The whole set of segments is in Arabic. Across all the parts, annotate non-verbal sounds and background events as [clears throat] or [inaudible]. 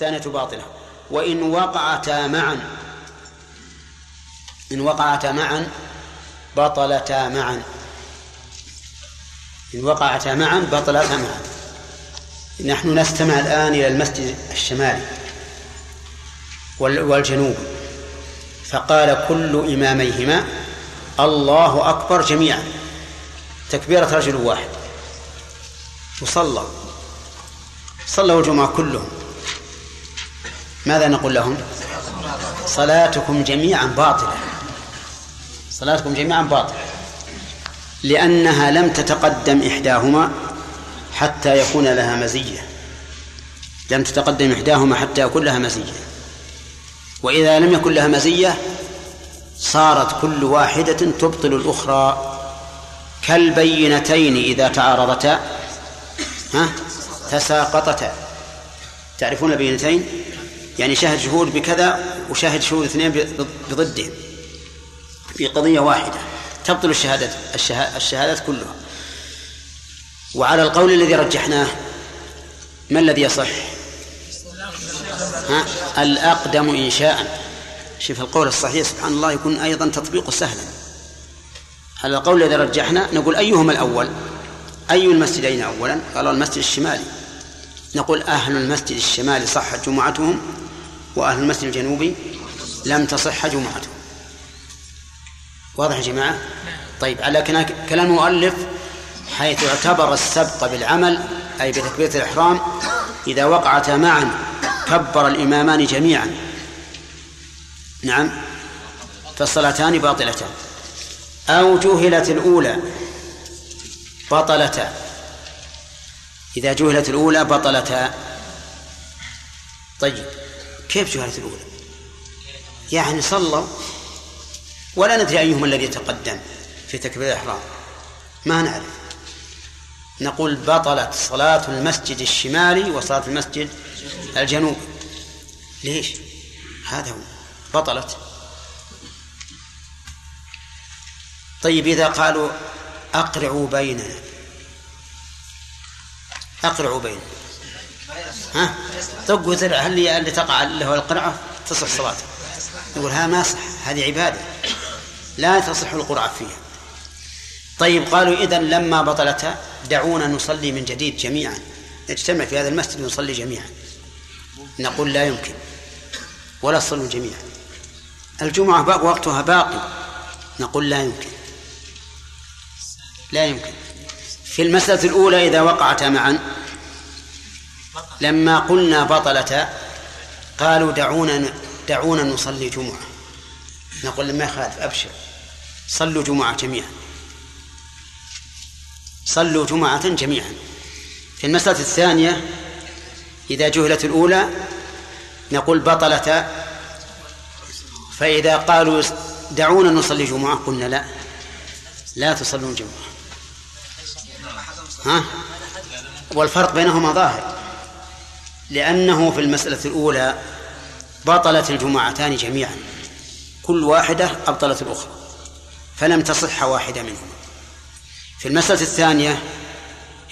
والثانية باطلة. وإن وقعتا معا إن وقعتا معا بطلتا معا. إن وقعتا معا بطلتا معا. نحن نستمع الآن إلى المسجد الشمالي والجنوب. فقال كل إماميهما الله أكبر جميعا. تكبيرة رجل واحد. وصلى صلوا الجمعة كلهم. ماذا نقول لهم؟ صلاتكم جميعا باطلة. صلاتكم جميعا باطلة. لأنها لم تتقدم إحداهما حتى يكون لها مزية. لم تتقدم إحداهما حتى يكون لها مزية. وإذا لم يكن لها مزية صارت كل واحدة تبطل الأخرى كالبينتين إذا تعارضتا ها؟ تساقطتا. تعرفون البينتين؟ يعني شاهد شهود بكذا وشاهد شهود اثنين بضده في قضية واحدة. تبطل الشهادة الشهادات كلها. وعلى القول الذي رجحناه ما الذي يصح؟ ها؟ الأقدم إنشاء. شوف القول الصحيح سبحان الله يكون أيضا تطبيقه سهلا. على القول الذي رجحنا نقول أيهما الأول؟ أي المسجدين أولا؟ قالوا المسجد الشمالي. نقول أهل المسجد الشمالي صحت جمعتهم وأهل المسجد الجنوبي لم تصح جمعتهم واضح يا جماعة؟ طيب على كلام المؤلف حيث اعتبر السبق بالعمل أي بتكبيرة الإحرام إذا وقعتا معا كبر الإمامان جميعا. نعم. فالصلاتان باطلتان. أو جهلت الأولى بطلتا. إذا جهلت الأولى بطلتا. طيب. كيف جهلت الأولى؟ يعني صلوا ولا ندري أيهما الذي تقدم في تكبير الإحرام ما نعرف. نقول بطلت صلاة المسجد الشمالي وصلاة المسجد الجنوب. ليش؟ هذا هو. بطلت. طيب إذا قالوا أقرعوا بيننا أقرعوا بيننا. ها؟ طق وزرع هل اللي تقع له القرعة تصح صلاته يقول ها ما صح. هذه عبادة. لا تصح القرعة فيها. طيب قالوا إذا لما بطلتها دعونا نصلي من جديد جميعا. نجتمع في هذا المسجد ونصلي جميعا. نقول لا يمكن. ولا تصلوا جميعا. الجمعة باق وقتها باقي. نقول لا يمكن. لا يمكن. في المسألة الأولى إذا وقعتا معا لما قلنا بطلتا قالوا دعونا دعونا نصلي جمعة. نقول لما يخالف أبشر. صلوا جمعة جميعا. صلوا جمعة جميعا. في المسألة الثانية إذا جهلت الأولى نقول بطلتا فإذا قالوا دعونا نصلي جمعة قلنا لا. لا تصلون جمعة. ها؟ والفرق بينهما ظاهر. لأنه في المسألة الأولى بطلت الجمعتان جميعا. كل واحدة أبطلت الأخرى فلم تصح واحدة منهما في المسألة الثانية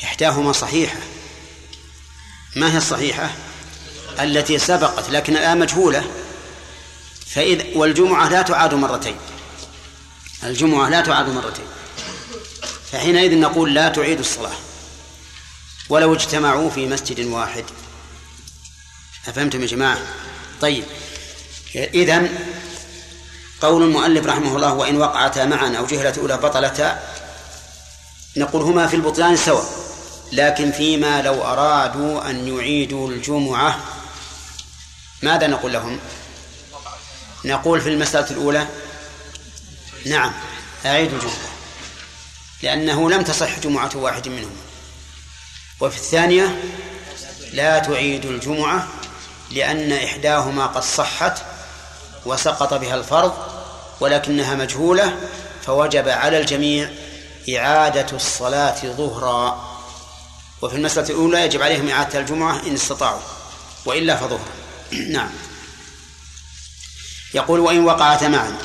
إحداهما صحيحة. ما هي الصحيحة؟ التي سبقت لكن الآن مجهولة. فإذا والجمعة لا تعاد مرتين. الجمعة لا تعاد مرتين. فحينئذ نقول لا تعيد الصلاة. ولو اجتمعوا في مسجد واحد. أفهمتم يا جماعة؟ طيب إذن قول المؤلف رحمه الله وإن وقعتا معا أو جهلة أولى بطلتا نقول هما في البطلان سواء لكن فيما لو أرادوا أن يعيدوا الجمعة ماذا نقول لهم؟ نقول في المسألة الأولى نعم أعيد الجمعة لأنه لم تصح جمعة واحد منهم وفي الثانية لا تعيد الجمعة لأن إحداهما قد صحت وسقط بها الفرض ولكنها مجهولة فوجب على الجميع إعادة الصلاة ظهرا. وفي المسألة الأولى يجب عليهم إعادة الجمعة إن استطاعوا وإلا فظهرا [clears throat] نعم. يقول وإن وقعتا معا.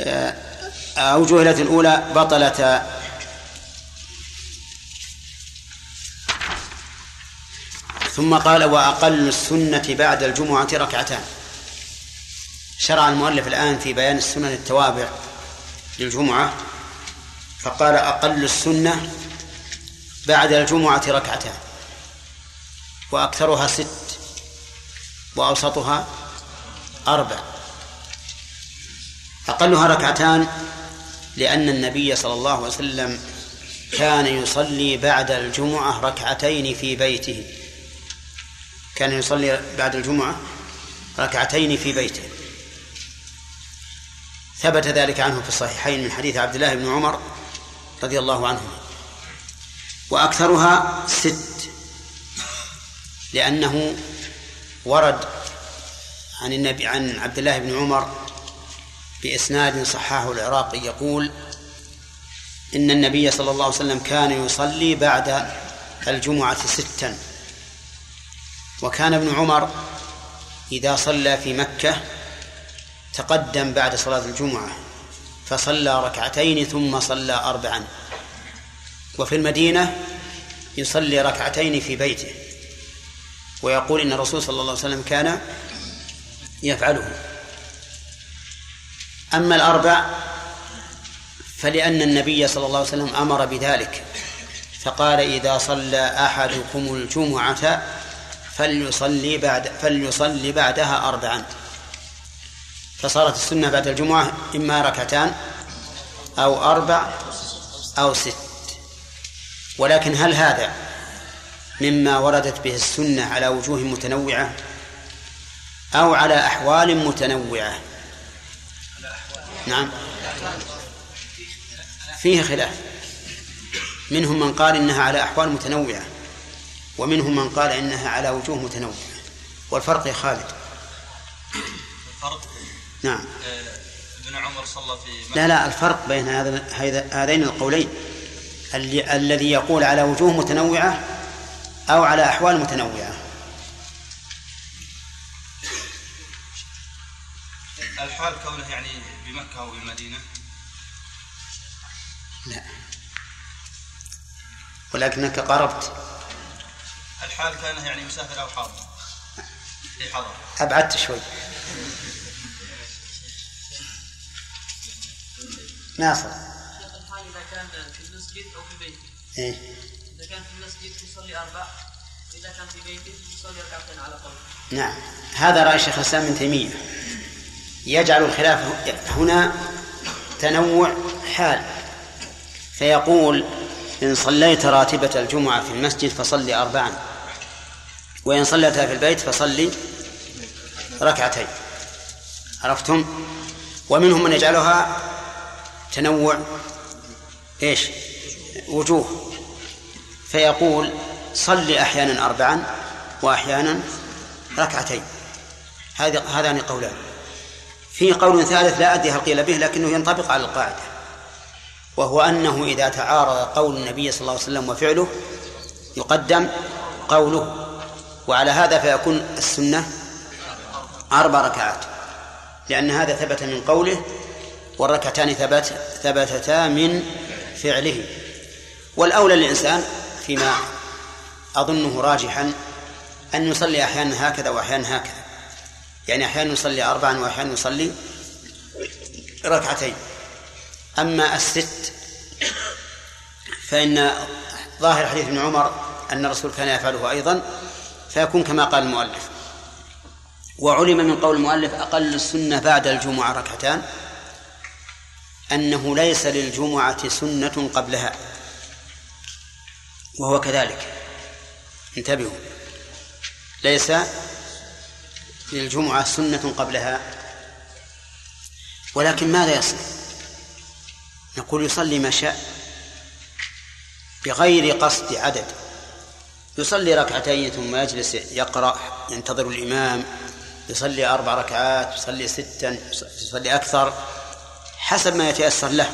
آه، أو جهلت الأولى بطلتا ثم قال وأقل السنة بعد الجمعة ركعتان. شرع المؤلف الآن في بيان السنن التوابع للجمعة فقال أقل السنة بعد الجمعة ركعتان وأكثرها ست وأوسطها أربع. أقلها ركعتان لأن النبي صلى الله عليه وسلم كان يصلي بعد الجمعة ركعتين في بيته. كان يصلي بعد الجمعة ركعتين في بيته. ثبت ذلك عنه في الصحيحين من حديث عبد الله بن عمر رضي الله عنهما. وأكثرها ست لأنه ورد عن النبي عن عبد الله بن عمر بإسناد صححه العراقي يقول إن النبي صلى الله عليه وسلم كان يصلي بعد الجمعة ستا. وكان ابن عمر إذا صلى في مكة تقدم بعد صلاة الجمعة فصلى ركعتين ثم صلى أربعا. وفي المدينة يصلي ركعتين في بيته ويقول إن الرسول صلى الله عليه وسلم كان يفعله. أما الأربع فلأن النبي صلى الله عليه وسلم أمر بذلك فقال إذا صلى أحدكم الجمعة فليصلي بعد فليصلي بعدها أربعا. فصارت السنة بعد الجمعة إما ركعتان أو أربع أو ست. ولكن هل هذا مما وردت به السنة على وجوه متنوعة أو على أحوال متنوعة؟ نعم. فيه خلاف. منهم من قال إنها على أحوال متنوعة. ومنهم من قال إنها على وجوه متنوعة. والفرق يا خالد. الفرق؟ نعم. آه، ابن عمر صلى في لا لا الفرق بين هذا هذين القولين. الذي يقول على وجوه متنوعة أو على أحوال متنوعة. الحال كونه يعني بمكة أو بالمدينة لا. ولكنك قربت. الحال كان يعني مسافر أو حاضر. في حضر. أبعدت شوي. ناصر. الحال إذا كان في المسجد أو في بيته. إيه؟ إذا كان في المسجد يصلي أربع. إذا كان في بيته يصلي ركعتين على قول. نعم. هذا رأي شيخ الإسلام ابن تيمية. يجعل الخلاف هنا تنوع حال. فيقول إن صليت راتبة الجمعة في المسجد فصلي أربعا. وإن صليتها في البيت فصلي ركعتين. عرفتم؟ ومنهم من يجعلها تنوع إيش؟ وجوه. فيقول صلي أحيانا اربعا واحيانا ركعتين. هذا هذان قولان. في قول ثالث لا أدري هل قيل به لكنه ينطبق على القاعدة. وهو أنه إذا تعارض قول النبي صلى الله عليه وسلم وفعله يقدم قوله وعلى هذا فيكون السنة أربع ركعات لأن هذا ثبت من قوله والركعتان ثبت ثبتتا من فعله. والأولى للإنسان فيما أظنه راجحا أن يصلي أحيانا هكذا وأحيانا هكذا. يعني أحيانا يصلي أربعا وأحيانا يصلي ركعتين. أما الست فإن ظاهر حديث ابن عمر أن الرسول كان يفعله أيضا فيكون كما قال المؤلف. وعلم من قول المؤلف أقل السنة بعد الجمعة ركعتان أنه ليس للجمعة سنة قبلها. وهو كذلك. انتبهوا. ليس للجمعة سنة قبلها. ولكن ماذا يصنع؟ نقول يصلي ما شاء بغير قصد عدد. يصلي ركعتين ثم يجلس يقرأ ينتظر الإمام يصلي أربع ركعات يصلي ستا يصلي أكثر حسب ما يتيسر له.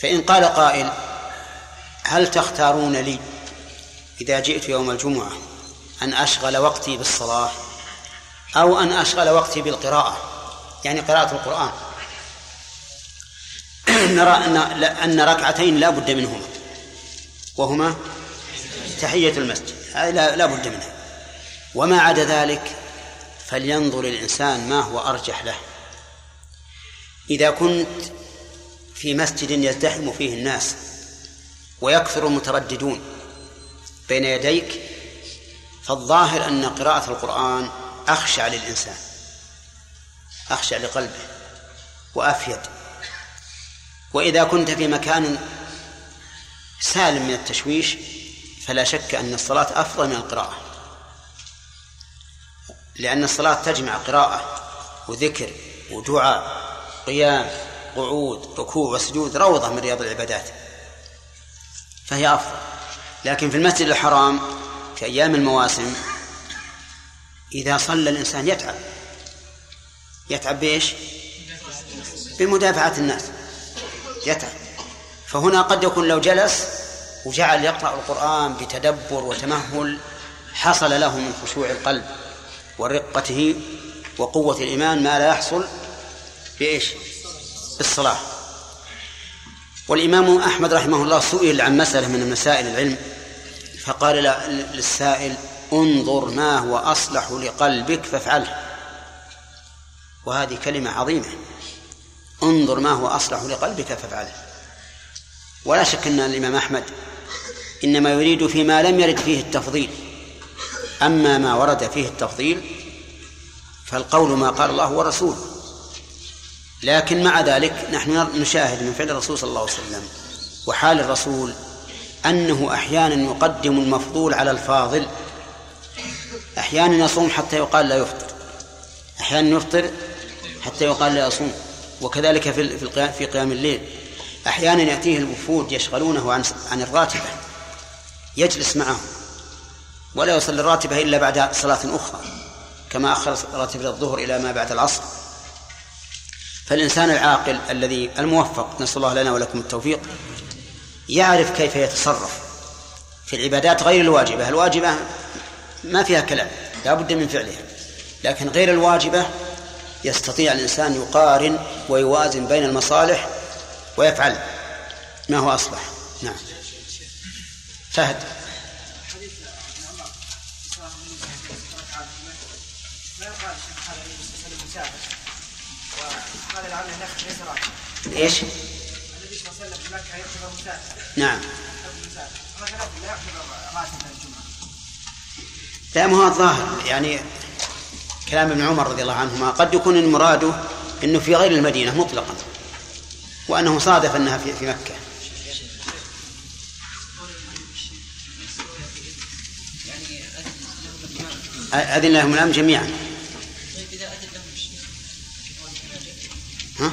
فإن قال قائل هل تختارون لي إذا جئت يوم الجمعة أن أشغل وقتي بالصلاة أو أن أشغل وقتي بالقراءة؟ يعني قراءة القرآن. [clears throat] نرى أن أن ركعتين لا بد منهما. وهما؟ تحية المسجد. لا, لا بد منها. وما عدا ذلك فلينظر الإنسان ما هو أرجح له. إذا كنت في مسجد يزدحم فيه الناس ويكثر المترددون بين يديك فالظاهر أن قراءة القرآن أخشع للإنسان. أخشع لقلبه وأفيد وإذا كنت في مكان سالم من التشويش فلا شك أن الصلاة أفضل من القراءة. لأن الصلاة تجمع قراءة وذكر ودعاء قيام قعود ركوع وسجود روضة من رياض العبادات. فهي أفضل. لكن في المسجد الحرام في أيام المواسم إذا صلى الإنسان يتعب. يتعب بإيش؟ بمدافعة الناس. يتعب. فهنا قد يكون لو جلس وجعل يقرأ القرآن بتدبر وتمهل حصل له من خشوع القلب ورقته وقوة الإيمان ما لا يحصل بإيش؟ بالصلاة. والإمام أحمد رحمه الله سئل عن مسألة من مسائل العلم فقال للسائل انظر ما هو أصلح لقلبك فافعله. وهذه كلمة عظيمة. انظر ما هو أصلح لقلبك فافعله. ولا شك أن الإمام أحمد إنما يريد فيما لم يرد فيه التفضيل. أما ما ورد فيه التفضيل فالقول ما قال الله ورسوله. لكن مع ذلك نحن نشاهد من فعل الرسول صلى الله عليه وسلم وحال الرسول أنه أحيانا يقدم المفضول على الفاضل. أحيانا يصوم حتى يقال لا يفطر. أحيانا يفطر حتى يقال لا يصوم. وكذلك في في قيام الليل. أحيانا يأتيه الوفود يشغلونه عن عن الراتبة. يجلس معهم ولا يصلي الراتبة إلا بعد صلاة أخرى كما أخر راتبة الظهر إلى ما بعد العصر. فالإنسان العاقل الذي الموفق نسأل الله لنا ولكم التوفيق يعرف كيف يتصرف في العبادات غير الواجبة. الواجبة ما فيها كلام لا بد من فعلها لكن غير الواجبة يستطيع الإنسان يقارن ويوازن بين المصالح ويفعل ما هو أصلح. نعم. فهد. إيش؟ النبي صلى الله عليه وسلم في مكه يعتبر مسافر نعم. لا ما هو الظاهر. يعني كلام ابن عمر رضي الله عنهما قد يكون المراد إنه في غير المدينة مطلقا وأنه صادف أنها في مكة. أذن لهم الأمن جميعا. ها؟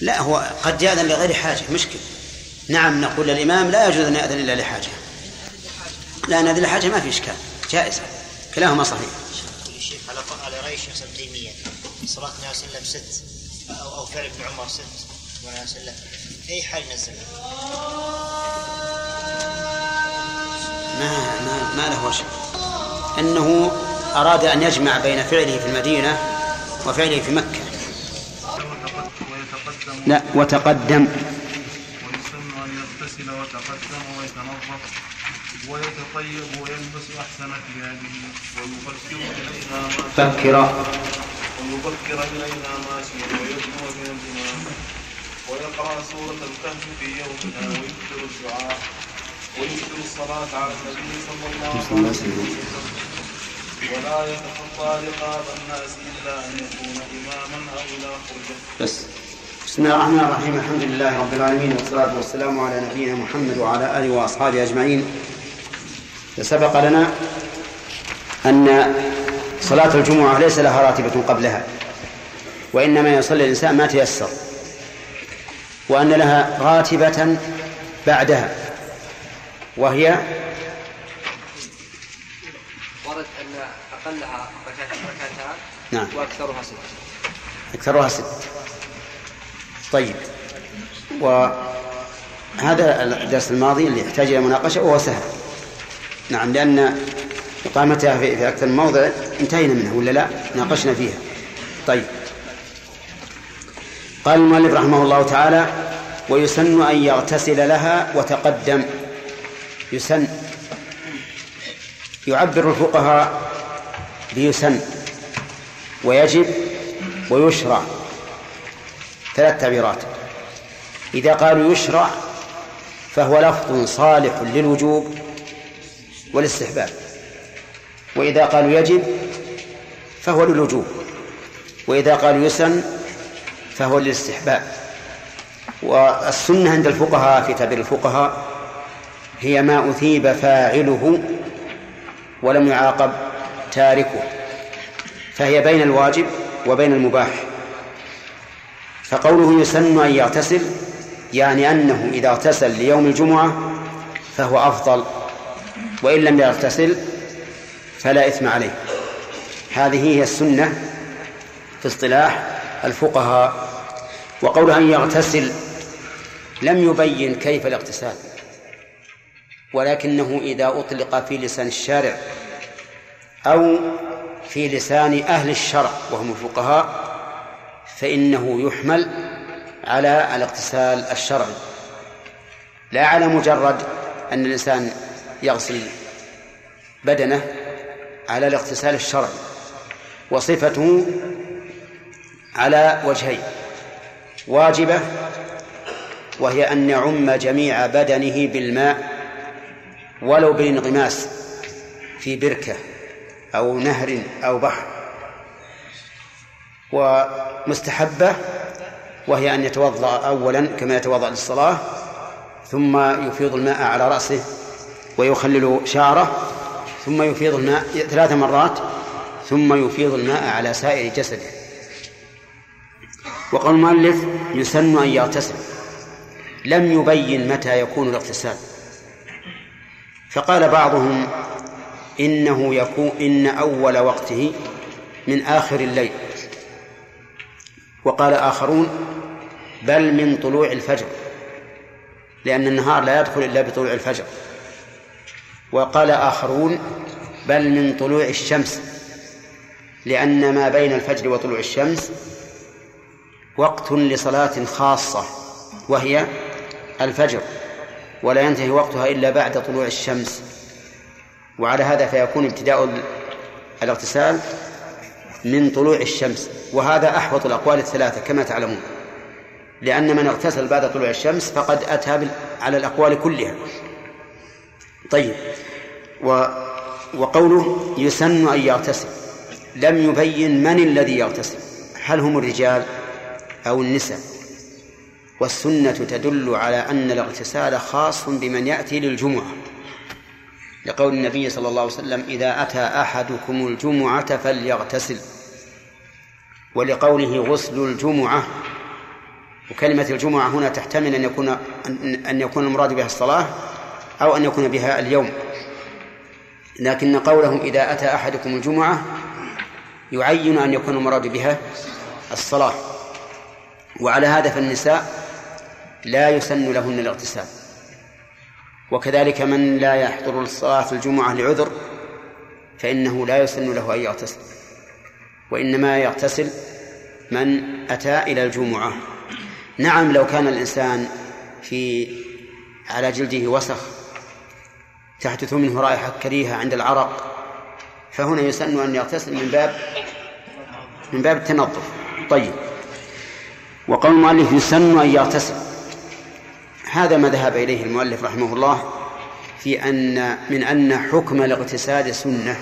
لا هو قد يأذن لغير حاجة مشكل نعم نقول للإمام لا يجوز أن يأذن إلا لحاجة. لا أذن لحاجة ما في إشكال جائزة. كلاهما صحيح. على رأي الشيخ ابن تيمية صلاة النبي صلى ست أو أو فعل ابن عمر ست وسلم في أي حال نزلها؟ ما ما ما له وجه. أنه أراد أن يجمع بين فعله في المدينة وفعله في مكة. لا وتقدم. ويسن أن يغتسل وتقدم ويتنظف ويتطيب ويلبس أحسن ثيابه ويفكر إليها ماشيا فكر. ويبكر إليها ماشيا ويدنو من الإمام ويقرأ سورة الكهف في يومها ويكثر الدعاء ويكثر الصلاة على النبي صلى الله عليه وسلم. ولا يتخطى رقاب الناس إلا أن يكون إماما أو إلى خرجه بس. بسم الله الرحمن الرحيم. الحمد لله رب العالمين والصلاة والسلام على نبينا محمد وعلى آله وأصحابه أجمعين. سبق لنا أن صلاة الجمعة ليس لها راتبة قبلها وإنما يصلي الإنسان ما تيسر وأن لها راتبة بعدها. وهي ورد أن أقلها ركعتان نعم. وأكثرها ست. أكثرها ست. طيب. وهذا الدرس الماضي اللي يحتاج إلى مناقشة وهو سهل. نعم لأن إقامتها في, أكثر من موضع انتهينا منها ولا لا؟ ناقشنا فيها. طيب. قال المؤلف رحمه الله تعالى ويسن أن يغتسل لها وتقدم. يسن. يعبر الفقهاء بيسن ويجب ويشرع. ثلاث تعبيرات. إذا قالوا يشرع فهو لفظ صالح للوجوب والاستحباب. وإذا قالوا يجب فهو للوجوب. وإذا قالوا يسن فهو للاستحباب. والسنة عند الفقهاء في تعبير الفقهاء هي ما أثيب فاعله ولم يعاقب تاركه فهي بين الواجب وبين المباح. فقوله يسن أن يغتسل يعني أنه إذا اغتسل ليوم الجمعة فهو أفضل وإن لم يغتسل فلا إثم عليه. هذه هي السنة في اصطلاح الفقهاء. وقول أن يغتسل لم يبين كيف الاغتسال. ولكنه إذا أطلق في لسان الشارع أو في لسان أهل الشرع وهم الفقهاء فإنه يحمل على الاغتسال الشرعي. لا على مجرد أن الإنسان يغسل بدنه على الاغتسال الشرعي وصفته على وجهين واجبة وهي أن يعم جميع بدنه بالماء ولو بالانغماس في بركة أو نهر أو بحر. ومستحبة وهي أن يتوضأ أولا كما يتوضأ للصلاة ثم يفيض الماء على رأسه ويخلل شعره ثم يفيض الماء ثلاث مرات ثم يفيض الماء على سائر جسده. وقال المؤلف يسن أن يغتسل. لم يبين متى يكون الاغتسال. فقال بعضهم إنه يكون إن أول وقته من آخر الليل. وقال آخرون بل من طلوع الفجر لأن النهار لا يدخل إلا بطلوع الفجر. وقال آخرون بل من طلوع الشمس لأن ما بين الفجر وطلوع الشمس وقت لصلاة خاصة وهي الفجر. ولا ينتهي وقتها إلا بعد طلوع الشمس. وعلى هذا فيكون ابتداء الاغتسال من طلوع الشمس. وهذا أحوط الأقوال الثلاثة كما تعلمون. لأن من اغتسل بعد طلوع الشمس فقد أتى على الأقوال كلها. طيب. و وقوله يسن أن يغتسل. لم يبين من الذي يغتسل. هل هم الرجال أو النساء؟ والسنة تدل على أن الاغتسال خاص بمن يأتي للجمعة. لقول النبي صلى الله عليه وسلم إذا أتى أحدكم الجمعة فليغتسل. ولقوله غسل الجمعة وكلمة الجمعة هنا تحتمل أن يكون أن يكون المراد بها الصلاة أو أن يكون بها اليوم. لكن قوله إذا أتى أحدكم الجمعة يعين أن يكون المراد بها الصلاة. وعلى هذا فالنساء لا يسن لهن الاغتسال. وكذلك من لا يحضر الصلاة الجمعة لعذر فإنه لا يسن له أن يغتسل. وإنما يغتسل من أتى إلى الجمعة. نعم لو كان الإنسان في على جلده وسخ تحدث منه رائحة كريهة عند العرق فهنا يسن أن يغتسل من باب من باب التنظف. طيب. وقول المؤلف يسن أن يغتسل. هذا ما ذهب إليه المؤلف رحمه الله في أن من أن حكم الاغتسال سنة.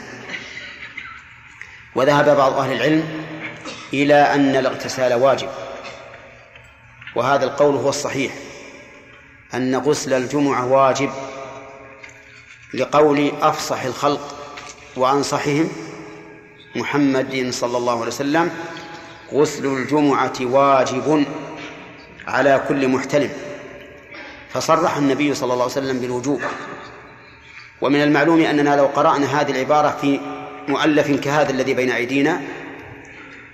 وذهب بعض أهل العلم إلى أن الاغتسال واجب. وهذا القول هو الصحيح أن غسل الجمعة واجب لقول أفصح الخلق وأنصحهم محمد صلى الله عليه وسلم غسل الجمعة واجب على كل محتلم. فصرح النبي صلى الله عليه وسلم بالوجوب. ومن المعلوم أننا لو قرأنا هذه العبارة في مؤلف كهذا الذي بين أيدينا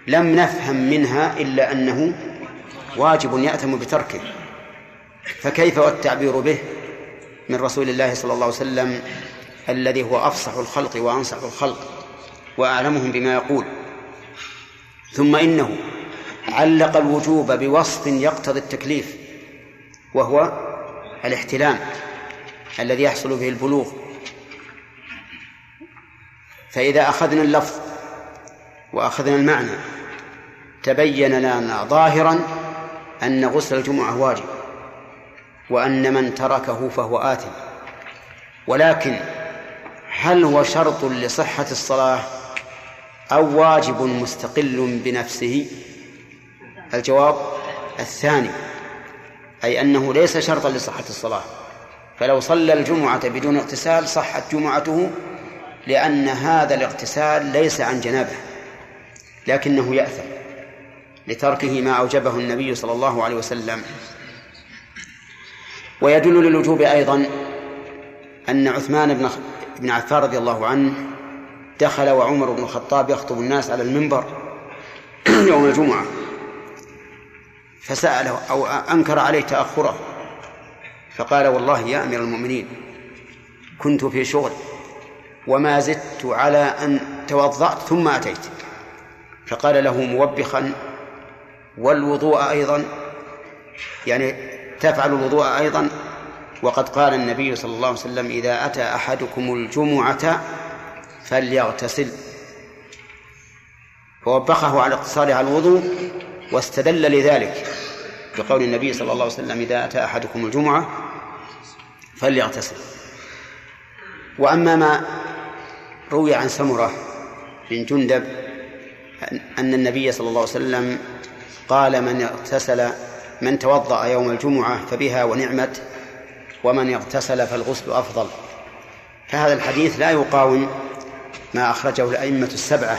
لم نفهم منها إلا أنه واجب يأثم بتركه. فكيف والتعبير به من رسول الله صلى الله عليه وسلم الذي هو أفصح الخلق وأنصح الخلق وأعلمهم بما يقول؟ ثم إنه علق الوجوب بوصف يقتضي التكليف وهو الاحتلام الذي يحصل به البلوغ. فإذا أخذنا اللفظ وأخذنا المعنى تبين لنا ظاهرا أن غسل الجمعة واجب وأن من تركه فهو آثم. ولكن هل هو شرط لصحة الصلاة أو واجب مستقل بنفسه؟ الجواب الثاني. أي أنه ليس شرطا لصحة الصلاة. فلو صلى الجمعة بدون اغتسال صحت جمعته لأن هذا الاغتسال ليس عن جنابه لكنه يأثم لتركه ما أوجبه النبي صلى الله عليه وسلم. ويدل للوجوب أيضا أن عثمان بن بن عفان رضي الله عنه دخل وعمر بن الخطاب يخطب الناس على المنبر [clears throat] يوم الجمعة. فسأله أو أنكر عليه تأخره فقال والله يا أمير المؤمنين كنت في شغل وما زدت على أن توضأت ثم أتيت فقال له موبخا والوضوء أيضا يعني تفعل الوضوء أيضا وقد قال النبي صلى الله عليه وسلم إذا أتى أحدكم الجمعة فليغتسل فوبخه على اقتصاره على الوضوء واستدل لذلك بقول النبي صلى الله عليه وسلم إذا أتى أحدكم الجمعة فليغتسل. وأما ما روي عن سمرة بن جندب أن النبي صلى الله عليه وسلم قال من اغتسل من توضأ يوم الجمعة فبها ونعمت ومن اغتسل فالغسل أفضل. فهذا الحديث لا يقاوم ما أخرجه الأئمة السبعة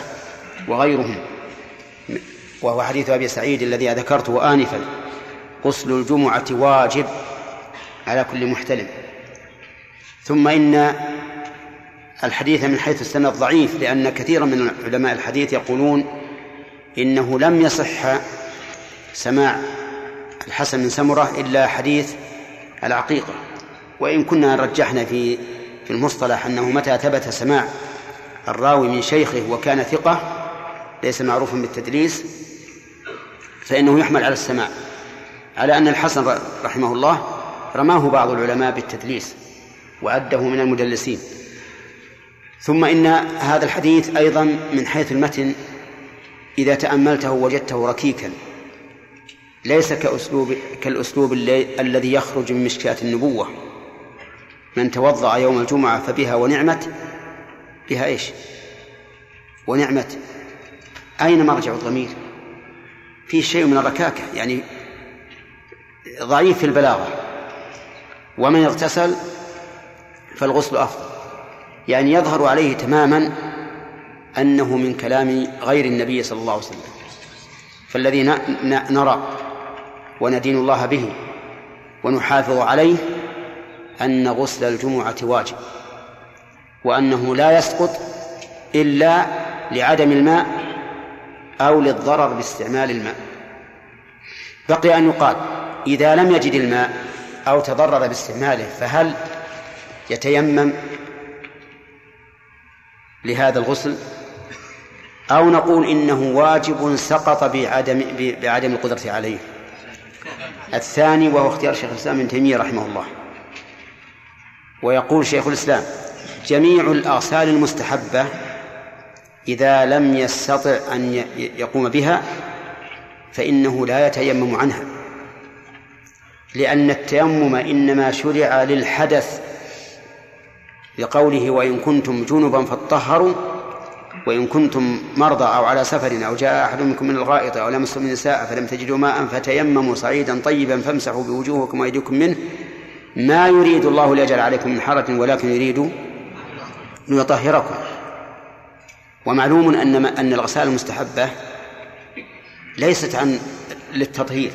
وغيرهم. وهو حديث أبي سعيد الذي ذكرته آنفا. غسل الجمعة واجب على كل محتلم. ثم إن الحديث من حيث السند ضعيف لأن كثيرا من علماء الحديث يقولون إنه لم يصح سماع الحسن من سمرة إلا حديث العقيقة. وإن كنا رجحنا في في المصطلح أنه متى ثبت سماع الراوي من شيخه وكان ثقة ليس معروفا بالتدليس فإنه يحمل على السماع على أن الحسن رحمه الله رماه بعض العلماء بالتدليس وعده من المدلسين. ثم إن هذا الحديث أيضا من حيث المتن إذا تأملته وجدته ركيكا. ليس كأسلوب كالأسلوب الذي يخرج من مشكاة النبوة. من توضأ يوم الجمعة فبها ونعمت بها إيش؟ ونعمت. أين مرجع الضمير؟ في شيء من الركاكة يعني ضعيف في البلاغة. ومن اغتسل فالغسل أفضل. يعني يظهر عليه تماما أنه من كلام غير النبي صلى الله عليه وسلم. فالذي نرى وندين الله به ونحافظ عليه أن غسل الجمعة واجب وأنه لا يسقط إلا لعدم الماء أو للضرر باستعمال الماء. بقي أن يقال إذا لم يجد الماء أو تضرر باستعماله فهل يتيمم لهذا الغسل؟ أو نقول إنه واجب سقط بعدم بعدم القدرة عليه. الثاني وهو اختيار شيخ الإسلام ابن تيمية رحمه الله. ويقول شيخ الإسلام جميع الأغسال المستحبة إذا لم يستطع أن يقوم بها فإنه لا يتيمم عنها لأن التيمم إنما شرع للحدث لقوله وإن كنتم جنبا فاطهروا وإن كنتم مرضى أو على سفر أو جاء أحد منكم من الغائط أو لمستم النساء فلم تجدوا ماء فتيمموا صعيدا طيبا فامسحوا بوجوهكم وأيديكم منه. ما يريد الله ليجعل عليكم من حرج ولكن يريد ليطهركم. ومعلوم أن أن الغسالة المستحبة ليست عن للتطهير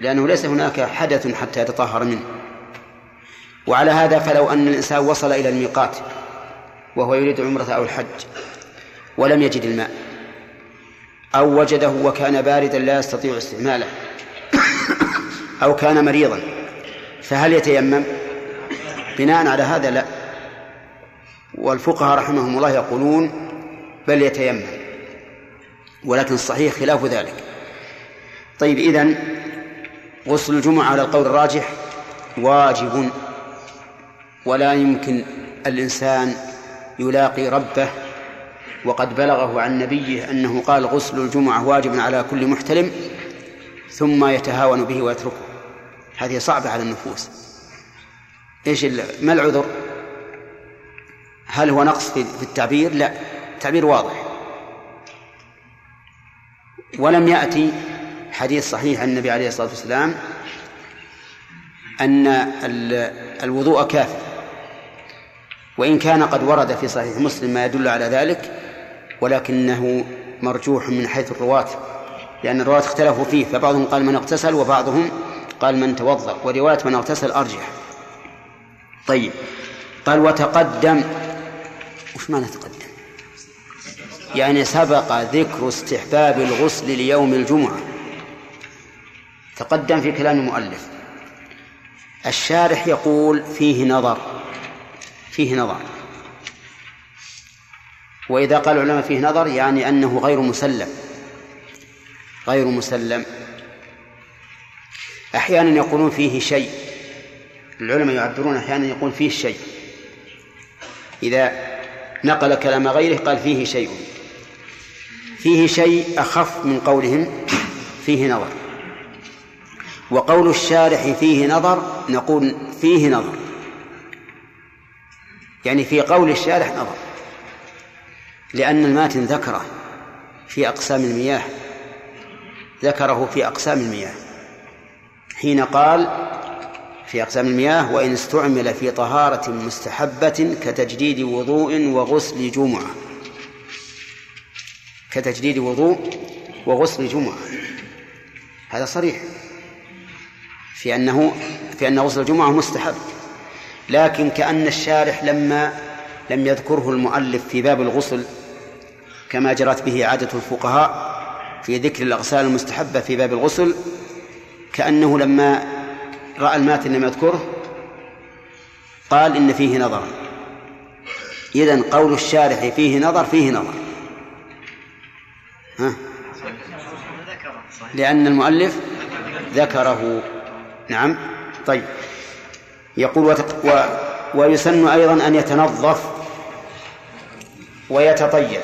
لأنه ليس هناك حدث حتى يتطهر منه. وعلى هذا فلو أن الإنسان وصل إلى الميقات وهو يريد العمرة أو الحج ولم يجد الماء أو وجده وكان باردا لا يستطيع استعماله أو كان مريضا فهل يتيمم؟ بناء على هذا لا. والفقهاء رحمهم الله يقولون بل يتيمم. ولكن الصحيح خلاف ذلك. طيب إذن غسل الجمعة على القول الراجح واجب. ولا يمكن الإنسان يلاقي ربه. وقد بلغه عن نبيه أنه قال غسل الجمعة واجب على كل محتلم ثم يتهاون به ويتركه. هذه صعبة على النفوس. إيش ما العذر؟ هل هو نقص في التعبير؟ لا. التعبير واضح. ولم يأتي حديث صحيح عن النبي عليه الصلاة والسلام أن الوضوء كافٍ. وإن كان قد ورد في صحيح مسلم ما يدل على ذلك ولكنه مرجوح من حيث الرواة لأن الرواة اختلفوا فيه فبعضهم قال من اغتسل وبعضهم قال من توضأ ورواية من اغتسل أرجح. طيب قال وتقدم. وش معنى تقدم؟ يعني سبق ذكر استحباب الغسل ليوم الجمعة. تقدم في كلام المؤلف. الشارح يقول فيه نظر فيه نظر. وإذا قال العلماء فيه نظر يعني أنه غير مسلم. غير مسلم. أحيانا يقولون فيه شيء. العلماء يعبرون أحيانا يقول فيه شيء. إذا نقل كلام غيره قال فيه شيء. فيه شيء أخف من قولهم فيه نظر. وقول الشارح فيه نظر نقول فيه نظر. يعني في قول الشارح نظر. لأن الماتن ذكره في أقسام المياه. ذكره في أقسام المياه. حين قال في أقسام المياه وإن استعمل في طهارة مستحبة كتجديد وضوء وغسل جمعة. كتجديد وضوء وغسل جمعة. هذا صريح. في أنه في أن غسل الجمعة مستحب. لكن كأن الشارح لما لم يذكره المؤلف في باب الغسل كما جرت به عادة الفقهاء في ذكر الأغسال المستحبة في باب الغسل كأنه لما رأى الماتن لم يذكره قال إن فيه نظر. إذن قول الشارح فيه نظر فيه نظر. ها؟ لأن المؤلف ذكره. نعم. طيب. يقول وتق... و... ويسن أيضا أن يتنظف ويتطيب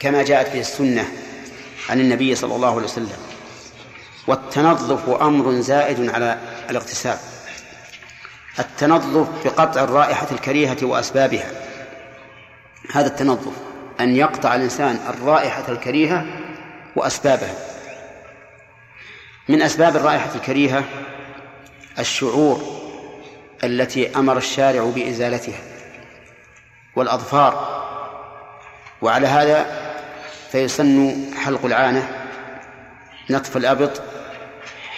كما جاءت به السنة عن النبي صلى الله عليه وسلم. والتنظف أمر زائد على الاغتسال. التنظف بقطع الرائحة الكريهة وأسبابها. هذا التنظف. أن يقطع الإنسان الرائحة الكريهة وأسبابها. من أسباب الرائحة الكريهة الشعور التي أمر الشارع بإزالتها والأظفار وعلى هذا فيسن حلق العانة نطف الأبط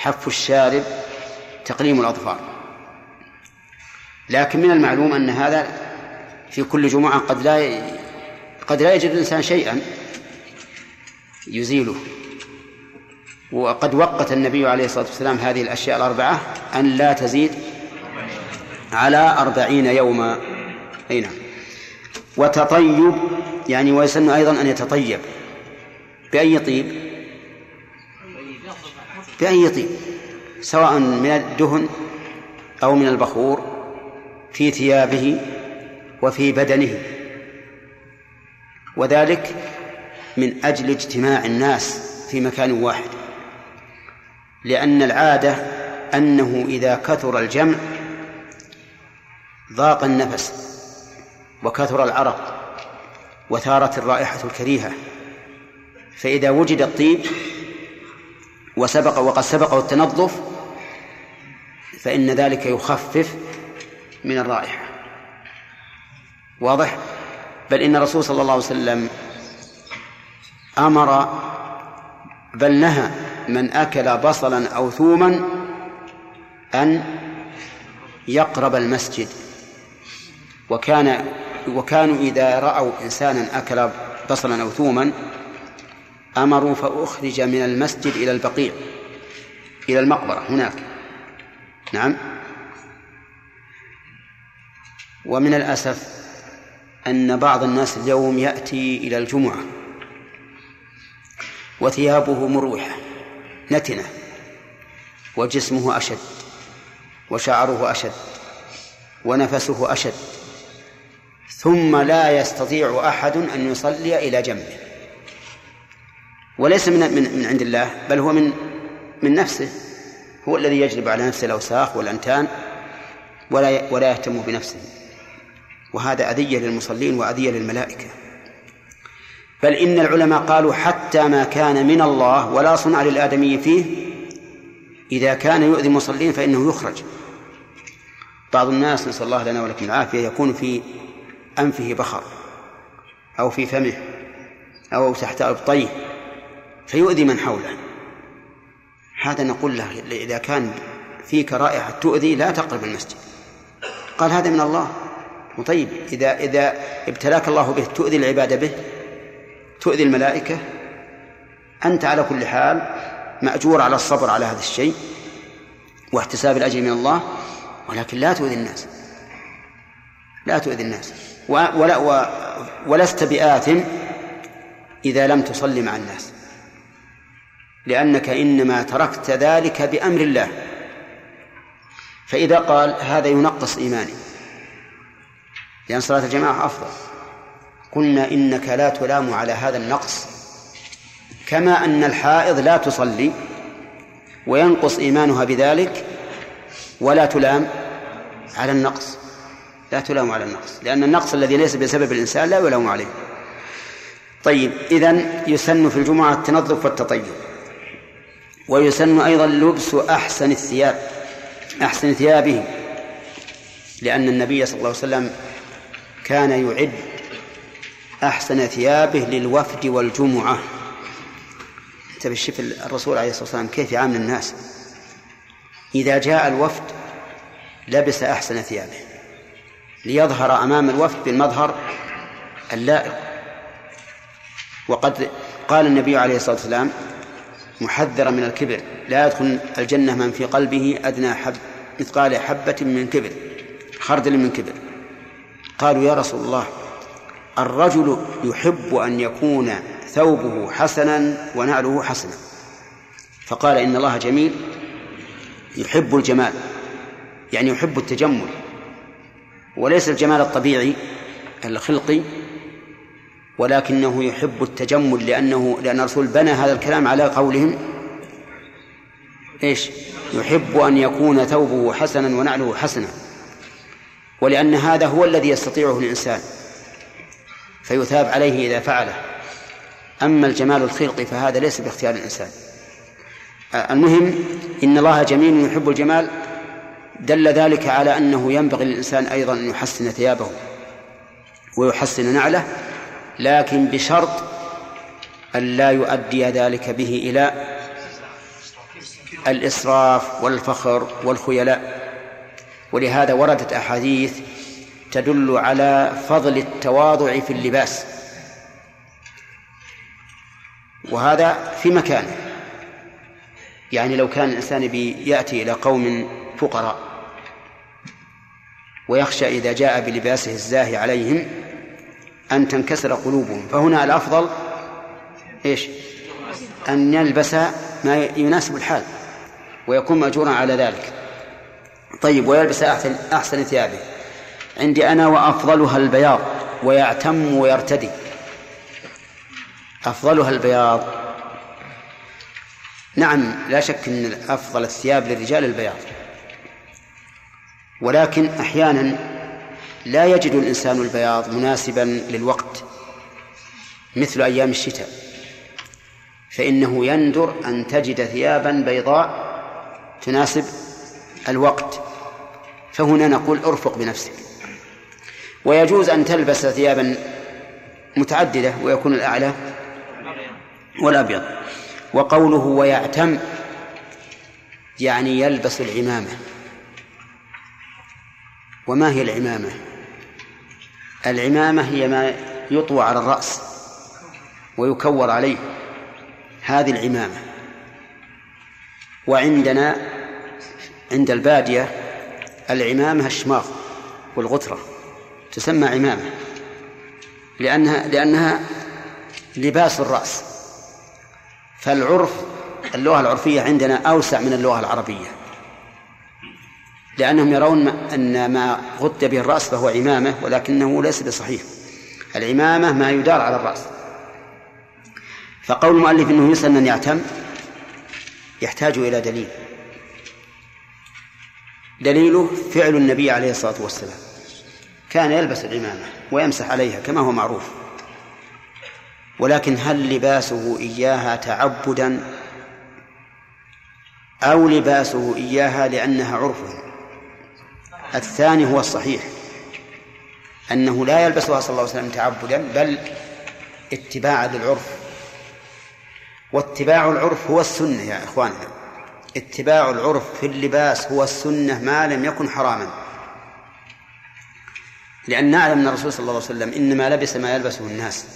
حف الشارب تقليم الأظفار. لكن من المعلوم أن هذا في كل جمعة قد لا قد لا يجد الإنسان شيئا يزيله. وقد وقت النبي عليه الصلاة والسلام هذه الأشياء الأربعة أن لا تزيد على أربعين يوما. أي نعم. وتطيب يعني ويسن أيضا أن يتطيب. بأي طيب؟ بأي طيب؟ سواء من الدهن أو من البخور في ثيابه وفي بدنه. وذلك من أجل اجتماع الناس في مكان واحد لأن العادة أنه إذا كثر الجمع ضاق النفس وكثر العرق وثارت الرائحة الكريهة فإذا وجد الطيب وسبق وقد سبقه التنظف فإن ذلك يخفف من الرائحة. واضح؟ بل إن الرسول صلى الله عليه وسلم أمر بل نهى من أكل بصلا أو ثوما أن يقرب المسجد. وكان وكانوا إذا رأوا إنسانا أكل بصلا أو ثوما أمروا فأخرج من المسجد إلى البقيع إلى المقبرة هناك. نعم. ومن الأسف أن بعض الناس اليوم يأتي إلى الجمعة وثيابه مروحة نتنة وجسمه أشد وشعره أشد ونفسه أشد ثم لا يستطيع أحد أن يصلي إلى جنبه. وليس من من من عند الله بل هو من من نفسه هو الذي يجلب على نفسه الأوساخ والأنتان ولا ولا يهتم بنفسه. وهذا أذية للمصلين وأذية للملائكة. بل إن العلماء قالوا حتى ما كان من الله ولا صنع للآدمي فيه إذا كان يؤذي المصلين فإنه يخرج. بعض الناس نسأل الله لنا ولكم العافية يكون في أنفه بخر أو في فمه أو تحت أبطيه فيؤذي من حوله. هذا نقول له إذا كان فيك رائحة تؤذي لا تقرب المسجد. قال هذا من الله. طيب إذا إذا ابتلاك الله به تؤذي العباد به تؤذي الملائكة أنت على كل حال مأجور على الصبر على هذا الشيء واحتساب الأجر من الله ولكن لا تؤذي الناس. لا تؤذي الناس. ولا ولست بآثم إذا لم تصلي مع الناس. لأنك إنما تركت ذلك بأمر الله. فإذا قال هذا ينقص إيماني. لأن صلاة الجماعة أفضل. قلنا إنك لا تلام على هذا النقص كما أن الحائض لا تصلي وينقص إيمانها بذلك ولا تلام على النقص. لا تلام على النقص لأن النقص الذي ليس بسبب الإنسان لا يلام عليه. طيب إذن يسن في الجمعة التنظف والتطيب ويسن أيضا لبس أحسن الثياب أحسن ثيابه لأن النبي صلى الله عليه وسلم كان يعد أحسن ثيابه للوفد والجمعة. انتبه شوف الرسول عليه الصلاة والسلام كيف يعامل الناس. إذا جاء الوفد لبس أحسن ثيابه ليظهر أمام الوفد بالمظهر اللائق. وقد قال النبي عليه الصلاة والسلام محذرا من الكبر لا يدخل الجنة من في قلبه أدنى حب مثقال حبة من كبر خردل من كبر. قالوا يا رسول الله الرجل يحب أن يكون ثوبه حسنا ونعله حسنا. فقال إن الله جميل يحب الجمال يعني يحب التجمل. وليس الجمال الطبيعي الخلقي ولكنه يحب التجمل لأنه لأن الرسول بنى هذا الكلام على قولهم. إيش؟ يحب أن يكون ثوبه حسنا ونعله حسنا. ولأن هذا هو الذي يستطيعه الإنسان فيثاب عليه إذا فعله. أما الجمال الخلقي فهذا ليس باختيار الإنسان. المهم إن الله جميل يحب الجمال دل ذلك على أنه ينبغي للإنسان أيضا أن يحسن ثيابه ويحسن نعله لكن بشرط أن لا يؤدي ذلك به إلى الإسراف والفخر والخيلاء. ولهذا وردت أحاديث تدل على فضل التواضع في اللباس. وهذا في مكانه يعني لو كان الإنسان يأتي إلى قوم فقراء ويخشى إذا جاء بلباسه الزاهي عليهم أن تنكسر قلوبهم فهنا الأفضل إيش؟ أن يلبس ما يناسب الحال ويكون مأجورا على ذلك. طيب ويلبس أحسن, أحسن ثيابه عندي أنا وأفضلها البياض ويعتم ويرتدي. أفضلها البياض. نعم لا شك أن أفضل الثياب للرجال البياض. ولكن أحيانا لا يجد الإنسان البياض مناسبا للوقت مثل أيام الشتاء. فإنه يندر أن تجد ثيابا بيضاء تناسب الوقت فهنا نقول ارفق بنفسك. ويجوز أن تلبس ثيابا متعددة ويكون الأعلى والأبيض. وقوله ويعتم يعني يلبس العمامة. وما هي العمامة؟ العمامة هي ما يطوى على الرأس ويكور عليه. هذه العمامة. وعندنا عند البادية العمامة الشماغ والغترة تسمى عمامة لأنها لأنها لباس الرأس. فالعرف اللغة العرفية عندنا أوسع من اللغة العربية لأنهم يرون أن ما غطي به الرأس فهو عمامة ولكنه ليس بصحيح. العمامة ما يدار على الرأس. فقول المؤلف أنه يسن أن يعتم يحتاج إلى دليل. دليله فعل النبي عليه الصلاة والسلام. كان يلبس العمامة ويمسح عليها كما هو معروف. ولكن هل لباسه إياها تعبدا أو لباسه إياها لأنها عرفة؟ الثاني هو الصحيح. أنه لا يلبسها صلى الله عليه وسلم تعبدا بل اتباعا للعرف. واتباع العرف هو السنة يا إخواننا اتباع العرف في اللباس هو السنة ما لم يكن حراما. لأن نعلم أن الرسول صلى الله عليه وسلم إنما لبس ما يلبسه الناس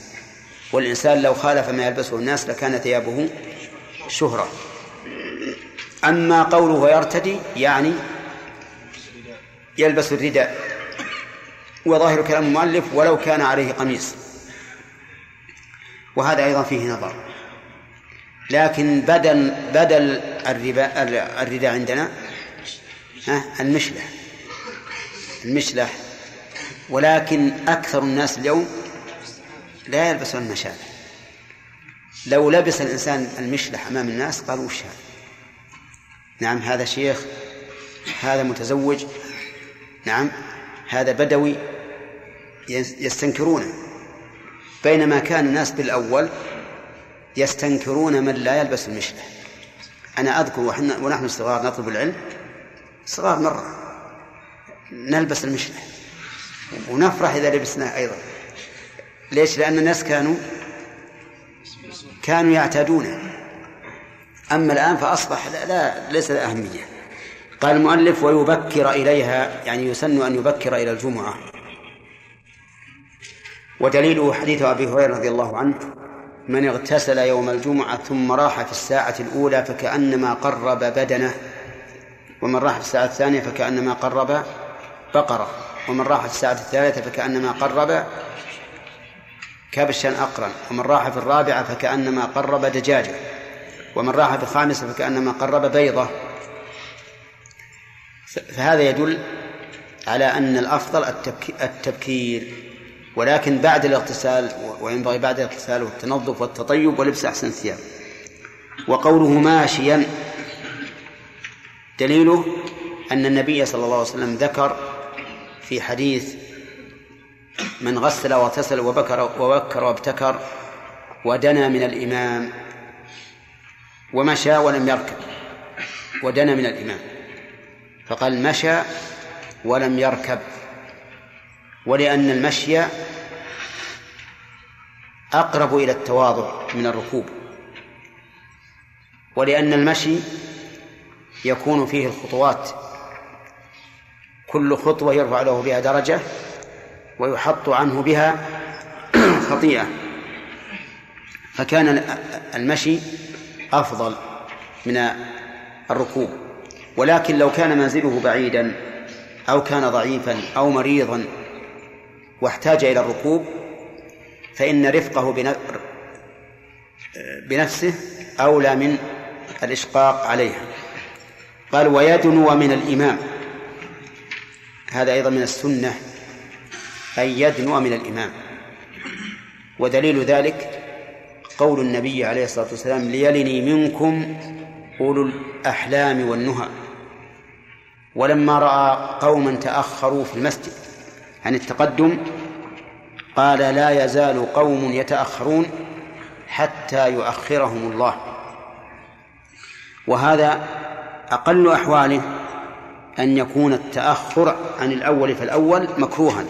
والإنسان لو خالف ما يلبسه الناس لكان ثيابه شهرة. أما قوله يرتدي يعني يلبس الرداء وظاهر كلام المؤلف ولو كان عليه قميص. وهذا أيضا فيه نظر. لكن بدل بدل الربا الرداء عندنا ها المشلح. المشلح. ولكن أكثر الناس اليوم لا يلبسون المشالح لو لبس الإنسان المشلح أمام الناس قالوا وش هذا؟ نعم هذا شيخ هذا متزوج. نعم هذا بدوي. يستنكرونه. بينما كان الناس بالأول يستنكرون من لا يلبس المشلة أنا أذكر وحنا ونحن صغار نطلب العلم. صغار مرة. نلبس المشلة ونفرح إذا لبسناه أيضا. ليش؟ لأن الناس كانوا كانوا يعتادونه أما الآن فأصبح لا, لا ليس له أهمية. قال المؤلف ويبكر إليها يعني يسن أن يبكر إلى الجمعة. ودليله حديث أبي هريرة رضي الله عنه من اغتسل يوم الجمعة ثم راح في الساعة الأولى فكأنما قرب بدنه ومن راح في الساعة الثانية فكأنما قرب بقرة ومن راح في الساعة الثالثة فكأنما قرب كبشا أقرا ومن راح في الرابعة فكأنما قرب دجاجة ومن راح في الخامسة فكأنما قرب بيضة. فهذا يدل على أن الأفضل التبكير. ولكن بعد الاغتسال وينبغي بعد الاغتسال والتنظف والتطيب ولبس أحسن الثياب وقوله ماشيا دليله أن النبي صلى الله عليه وسلم ذكر في حديث من غسل واغتسل وبكر وبكر وابتكر ودنا من الإمام ومشى ولم يركب ودنا من الإمام. فقال مشى ولم يركب. ولأن المشي أقرب إلى التواضع من الركوب ولأن المشي يكون فيه الخطوات كل خطوة يرفع له بها درجة ويحط عنه بها [clears throat] خطيئة. فكان المشي أفضل من الركوب ولكن لو كان منزله بعيدا أو كان ضعيفا أو مريضا واحتاج إلى الركوب فإن رفقه بنفسه أولى من الإشقاق عليها. قال ويدنو من الإمام. هذا أيضا من السنة أن يدنو من الإمام. ودليل ذلك قول النبي عليه الصلاة والسلام ليلني منكم أولو الأحلام والنهى. ولما رأى قوما تأخروا في المسجد عن التقدم قال لا يزال قوم يتأخرون حتى يؤخرهم الله. وهذا أقل أحواله أن يكون التأخر عن الأول فالأول مكروها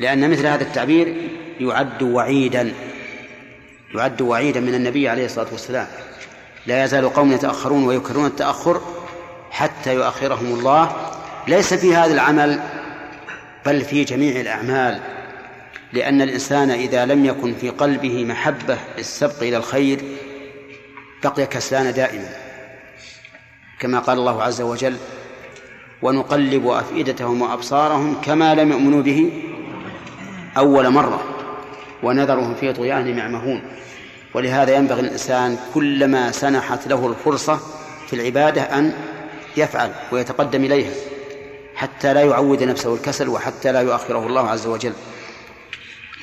لأن مثل هذا التعبير يعد وعيدا يعد وعيدا من النبي عليه الصلاة والسلام. لا يزال قوم يتأخرون ويكررون التأخر حتى يؤخرهم الله. ليس في هذا العمل بل في جميع الأعمال لأن الإنسان إذا لم يكن في قلبه محبة للسبق إلى الخير بقي كسلان دائما. كما قال الله عز وجل ونقلب أفئدتهم وأبصارهم كما لم يؤمنوا به أول مرة ونذرهم في طغيانهم يعمهون. ولهذا ينبغي الإنسان كلما سنحت له الفرصة في العبادة أن يفعل ويتقدم إليها. حتى لا يعود نفسه الكسل وحتى لا يؤخره الله عز وجل.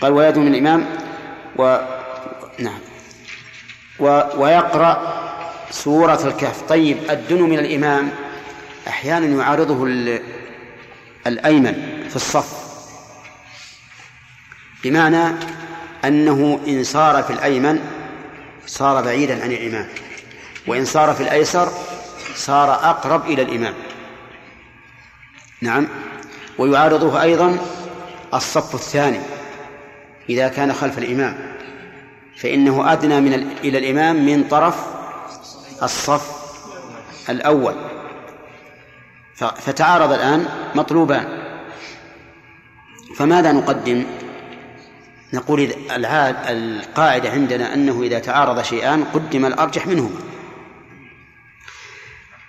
قال ويدعو من الإمام. و نعم. و... ويقرأ سورة الكهف. طيب الدنو من الإمام أحيانا يعارضه ال... الأيمن في الصف. بمعنى أنه إن صار في الأيمن صار بعيدا عن الإمام وإن صار في الأيسر صار أقرب إلى الإمام. نعم. ويعارضه أيضا الصف الثاني إذا كان خلف الإمام. فإنه أدنى من إلى الإمام من طرف الصف الأول. فتعارض الآن مطلوبان. فماذا نقدم؟ نقول العاد القاعدة عندنا أنه إذا تعارض شيئان قدم الأرجح منهما.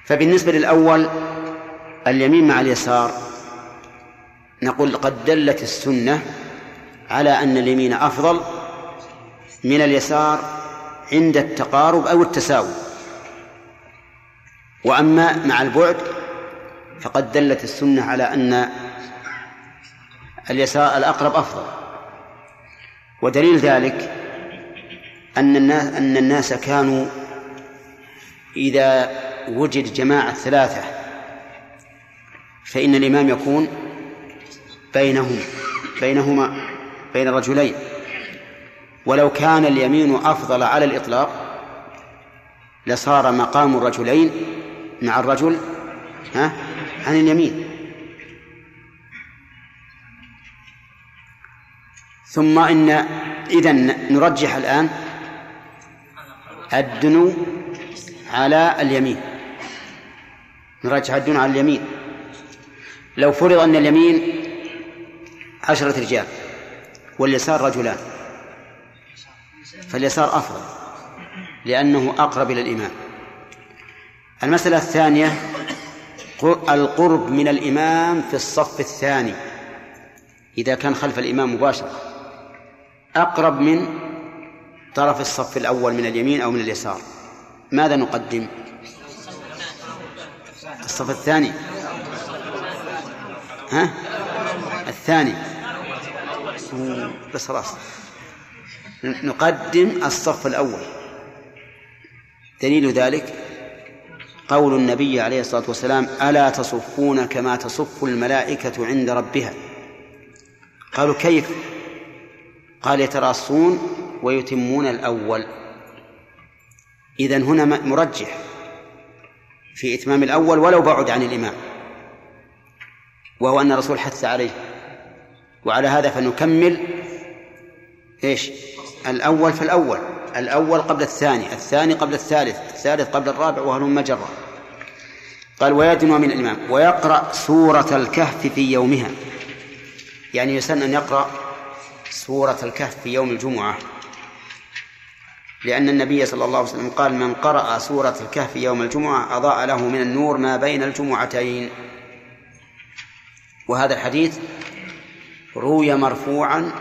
فبالنسبة للأول اليمين مع اليسار. نقول قد دلت السنة على أن اليمين أفضل من اليسار عند التقارب أو التساوي. وأما مع البعد فقد دلت السنة على أن اليسار الأقرب أفضل. ودليل ذلك أن الناس أن الناس كانوا إذا وجد جماعة ثلاثة فإن الإمام يكون بينهم بينهما بين الرجلين ولو كان اليمين أفضل على الإطلاق لصار مقام الرجلين مع الرجل ها عن اليمين. ثم إن إذا نرجح الآن الدنو على اليمين. نرجح الدنو على اليمين. لو فرض أن اليمين عشرة رجال واليسار رجلان فاليسار أفضل لأنه أقرب إلى الإمام. المسألة الثانية القرب من الإمام في الصف الثاني. إذا كان خلف الإمام مباشرة. أقرب من طرف الصف الأول من اليمين أو من اليسار. ماذا نقدم؟ الصف الثاني. ها؟ الثاني. بس خلاص. نقدم الصف الأول. دليل ذلك قول النبي عليه الصلاة والسلام ألا تصفون كما تصف الملائكة عند ربها قالوا كيف؟ قال يتراصون ويتمون الأول. إذا هنا مرجح في إتمام الأول ولو بعد عن الإمام. وهو أن الرسول حث عليه. وعلى هذا فنكمل إيش؟ الأول فالأول الأول قبل الثاني الثاني قبل الثالث الثالث قبل الرابع وهلم مجرة قال ويدنو من الإمام ويقرأ سورة الكهف في يومها. يعني يسن أن يقرأ سورة الكهف في يوم الجمعة. لأن النبي صلى الله عليه وسلم قال من قرأ سورة الكهف يوم الجمعة أضاء له من النور ما بين الجمعتين. وهذا الحديث روي مرفوعا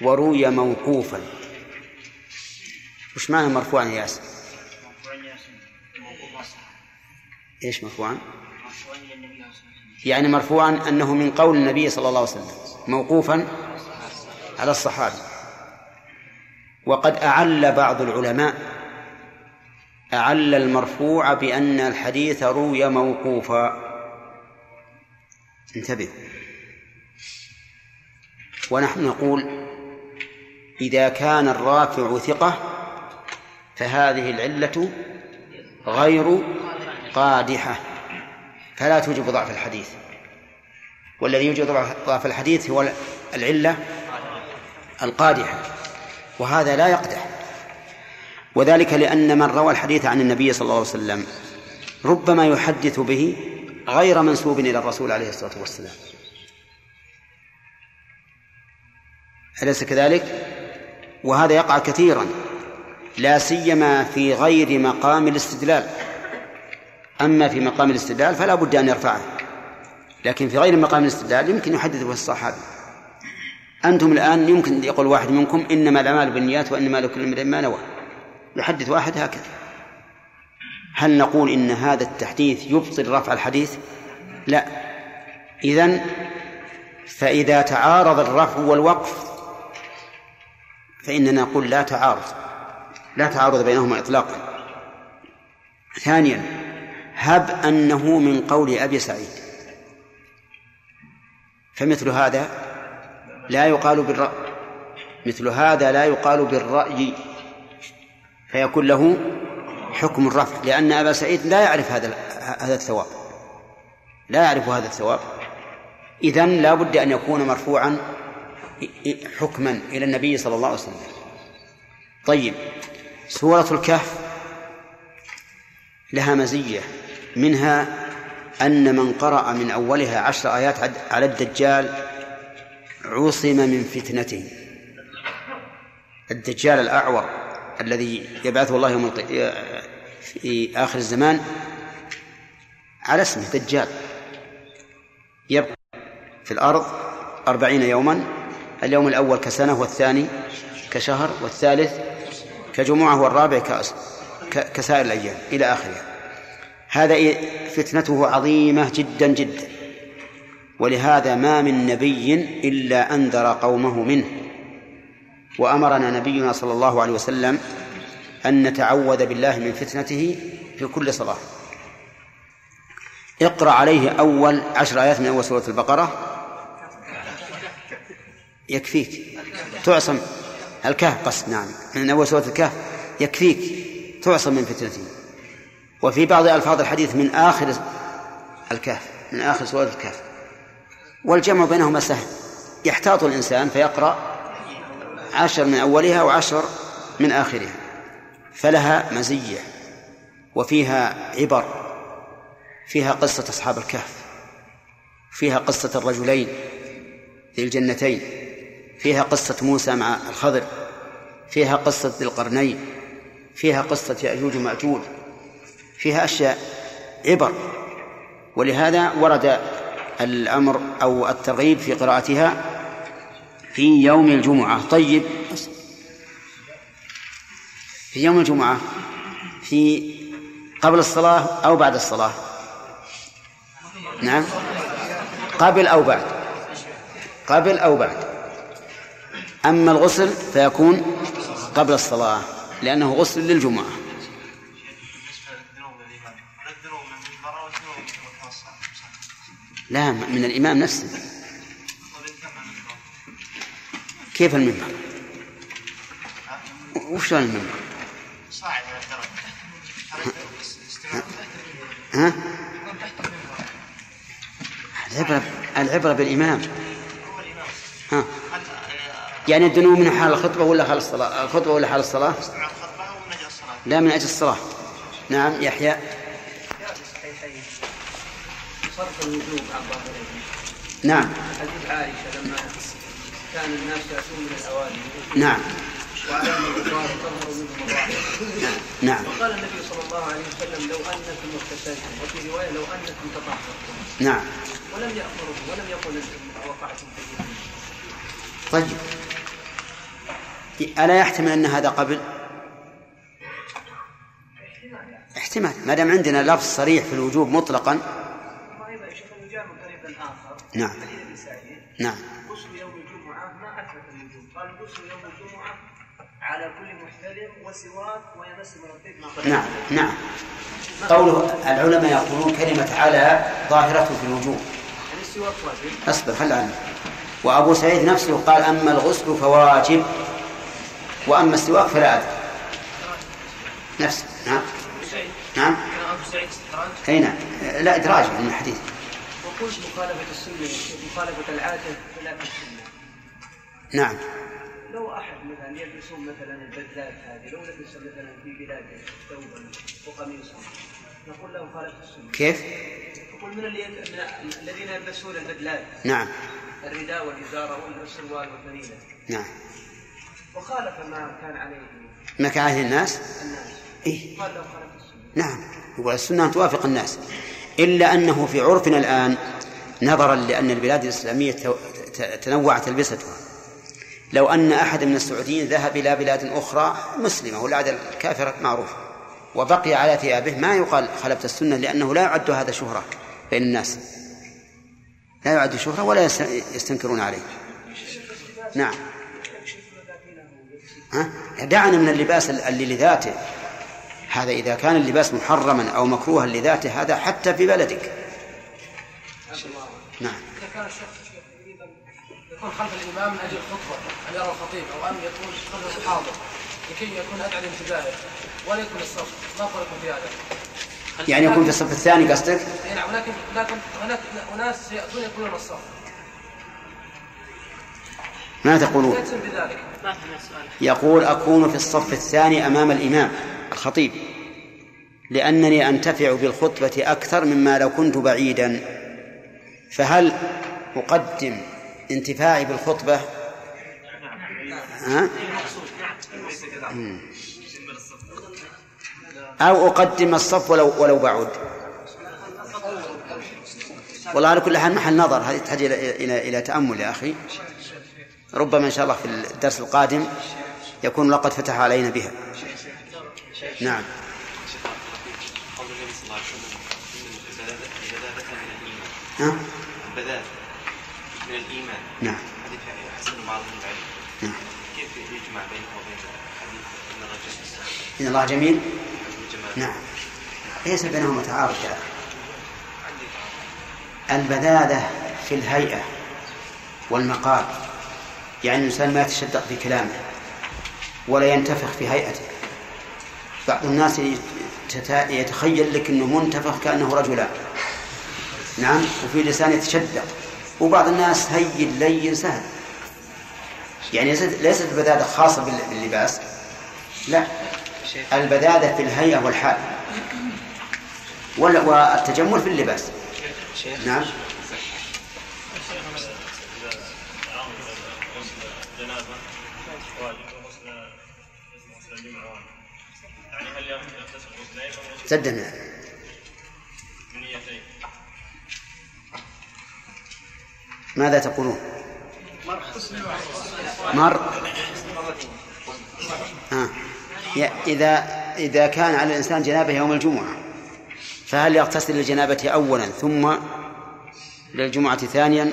وروي موقوفا وش معنى مرفوعا يا ياسر؟ إيش مرفوعا؟ يعني مرفوعا أنه من قول النبي صلى الله عليه وسلم موقوفا على الصحابي وقد أعل بعض العلماء أعل المرفوع بأن الحديث روي موقوفا انتبه. ونحن نقول إذا كان الرافع ثقة فهذه العلة غير قادحة فلا توجب ضعف الحديث. والذي يوجب ضعف الحديث هو العلة القادحة وهذا لا يقدح. وذلك لأن من روى الحديث عن النبي صلى الله عليه وسلم ربما يحدث به غير منسوب إلى الرسول عليه الصلاة والسلام. أليس كذلك؟ وهذا يقع كثيرا. لا سيما في غير مقام الاستدلال. أما في مقام الاستدلال فلا بد أن يرفعه. لكن في غير مقام الاستدلال يمكن يحدث به الصحابي. أنتم الآن يمكن يقول واحد منكم إنما الأعمال بالنيات وإنما لكل امرئ ما نوى. يحدث واحد هكذا. هل نقول إن هذا التحديث يبطل رفع الحديث؟ لا. إذن فإذا تعارض الرفع والوقف فإننا نقول لا تعارض. لا تعارض بينهما إطلاقا. ثانيا هب أنه من قول أبي سعيد. فمثل هذا لا يقال بالرأي مثل هذا لا يقال بالرأي. فيكون له حكم الرفع لأن أبا سعيد لا يعرف هذا هذا الثواب. لا يعرف هذا الثواب. إذن لا بد أن يكون مرفوعا حكما إلى النبي صلى الله عليه وسلم. طيب سورة الكهف لها مزية منها أن من قرأ من أولها عشر آيات على الدجال عصم من فتنته. الدجال الأعور. الذي يبعثه الله يوم في آخر الزمان على اسمه دجال. يبقى في الأرض أربعين يوما اليوم الأول كسنة والثاني كشهر والثالث كجمعة والرابع كسائر الأيام إلى آخره. هذا فتنته عظيمة جدا جدا. ولهذا ما من نبي إلا أنذر قومه منه. وأمرنا نبينا صلى الله عليه وسلم أن نتعوذ بالله من فتنته في كل صلاة. اقرأ عليه أول عشر آيات من أول سورة البقرة. يكفيك. تعصم. الكهف قصد نعم. من أول سورة الكهف. يكفيك. تعصم من فتنته. وفي بعض ألفاظ الحديث من آخر الكهف من آخر سورة الكهف. والجمع بينهما سهل. يحتاط الإنسان فيقرأ عشر من أولها وعشر من آخرها فلها مزية وفيها عبر فيها قصة أصحاب الكهف فيها قصة الرجلين ذي الجنتين فيها قصة موسى مع الخضر فيها قصة ذي القرنين فيها قصة يأجوج ومأجوج فيها أشياء عبر. ولهذا ورد الأمر أو الترغيب في قراءتها في يوم الجمعة. طيب. في يوم الجمعة. في قبل الصلاة أو بعد الصلاة؟ نعم. قبل أو بعد. قبل أو بعد. أما الغسل فيكون قبل الصلاة لأنه غسل للجمعة. لا من الإمام نفسه. كيف المنبر؟ وش المنبر؟ ها؟ العبرة العبرة بالإمام. ها؟ يعني الدنو من حال الخطبة ولا حال الصلاة؟ الخطبة ولا حال الصلاة؟ لا من أجل الصلاة. نعم يحيى. نعم. حديث عائشة لما كان الناس يأتون من الأواني نعم. وعليهم الغبار تظهر منهم الراحة نعم. وقال النبي صلى الله عليه وسلم لو أنكم اغتسلتم وفي رواية لو أنكم تطهرتم. نعم. ولم يأمره ولم يقل وقعتم في طيب. ألا يحتمل أن هذا قبل؟ احتمال. ما دام عندنا لفظ صريح في الوجوب مطلقا. آخر. نعم. نعم. غسل يوم قال غسل يوم الجمعة على كل محتلم وسواك ويمس من الطيب نعم نعم. قوله العلماء يقولون كلمة على ظاهرته في الوجوب يعني السواك واجب. أصبر خل عنه. وأبو سعيد نفسه قال أما الغسل فواجب. وأما السواك فلا أدري. نفسه نعم. سعيد. نعم. أبو سعيد استخراج أي نعم. لا إدراج من الحديث. وقلت مخالفة السنة مخالفة العادة خلاف السنة نعم. لو أحد مثلا يلبسون مثلا البدلات هذه لو لبس مثلا في بلاده ثوبا وقميصا نقول له خالف السنة. كيف؟ نقول من, اللي من الذين يلبسون البدلات؟ نعم. الرداء والإزارة والسروال والفنيلة نعم. وخالف ما كان عليه ما كان عليه الناس؟ الناس. إيه. قال له خالف السنة. نعم. يقول السنة توافق الناس. إلا أنه في عرفنا الآن نظرا لأن البلاد ت- تنوعت تلبستها. لو أن أحد من السعوديين ذهب إلى بلاد أخرى مسلمة والعادة الكافرة معروفة وبقي على ثيابه. ما يقال خلفت السنة لأنه لا يعد هذا شهرة بين الناس. لا يعد شهرة ولا يستنكرون عليه. نعم. ها؟ دعنا من اللباس اللي لذاته. هذا إذا كان اللباس محرما أو مكروها لذاته هذا حتى في بلدك. نعم. إذا كان الشخص يكون خلف الإمام من أجل الخطبة أن يرى الخطيب أو أن يكون خلف الحاضر لكي يكون أدعى لانتباهه ولا يكون الصف ما قولكم في هذا؟ يعني يكون في الصف الثاني قصدك؟ اي نعم ولكن لكن هناك أناس ياتون يكونون الصف ما تقولون؟ بذلك يقول أكون في الصف الثاني أمام الإمام الخطيب لأنني أنتفع بالخطبة أكثر مما لو كنت بعيدا فهل أقدم انتفاعي بالخطبة. ها؟ أو أقدم الصف ولو ولو بعد. والله على كل حال محل نظر. هذه تحتاج إلى إلى إلى تأمل يا أخي. ربما إن شاء الله في الدرس القادم يكون لقد فتح علينا بها. نعم. قول من الايمان نعم. حديث حسن بعضهم العلم نعم. كيف يجمع بينه وبين حديث إن الرجل إن الله جميل؟ نعم. ليس بينهما تعارض يا البذاذة في الهيئة والمقال يعني الإنسان ما يتشدق في كلامه ولا ينتفخ في هيئته. بعض الناس يتخيل لك أنه منتفخ كأنه رجلان نعم. وفي لسان يتشدق. وبعض الناس هين لين سهل. يعني ليست البذاذة خاصة بال- باللباس لا. البذاذة في الهيئة والحال. وال- والتجمل في اللباس. نعم. جنابه ماذا تقولون؟ مر. يا- إذا إذا كان على الإنسان جنابة يوم الجمعة فهل يغتسل للجنابة أولا ثم للجمعة ثانيا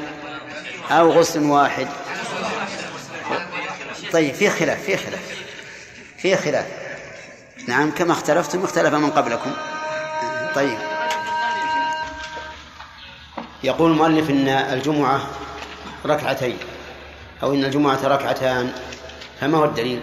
أو غسل واحد؟ طيب في خلاف في خلاف في خلاف. نعم كما اختلفتم اختلف من قبلكم. طيب. يقول المؤلف إن الجمعة ركعتين أو إن الجمعة ركعتان فما هو الدليل؟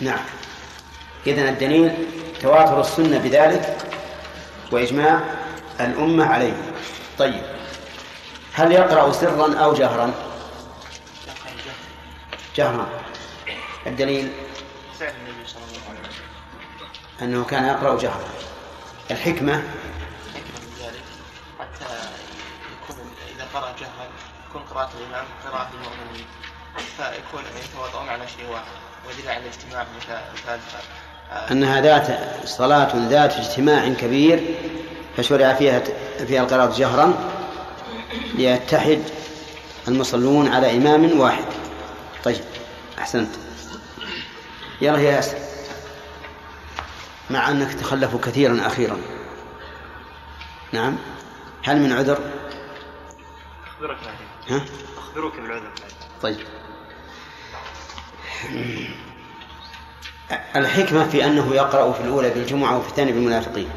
نعم. إذن الدليل تواتر السنة بذلك وإجماع الأمة عليه. طيب. هل يقرأ سرا أو جهرا؟ جهرا الدليل أنه كان يقرأ جهرا الحكمة حتى يكون إذا قرأ جهرا يكون قراءة الإمام قراءة المؤمنين فيكون يتواضعون على شيء واحد ودل على الاجتماع مثال أنها ذات صلاة ذات اجتماع كبير فشرع فيها فيها القراءة جهرا ليتحد المصلون على إمام واحد. طيب أحسنت. يلا يا ياسر مع أنك تخلفوا كثيرا أخيرا. نعم. هل من عذر؟ أخبرك بعدين. ها؟ اخبرك بالعذر طيب. الحكمة في أنه يقرأ في الأولى بالجمعة وفي الثانية بالمنافقين.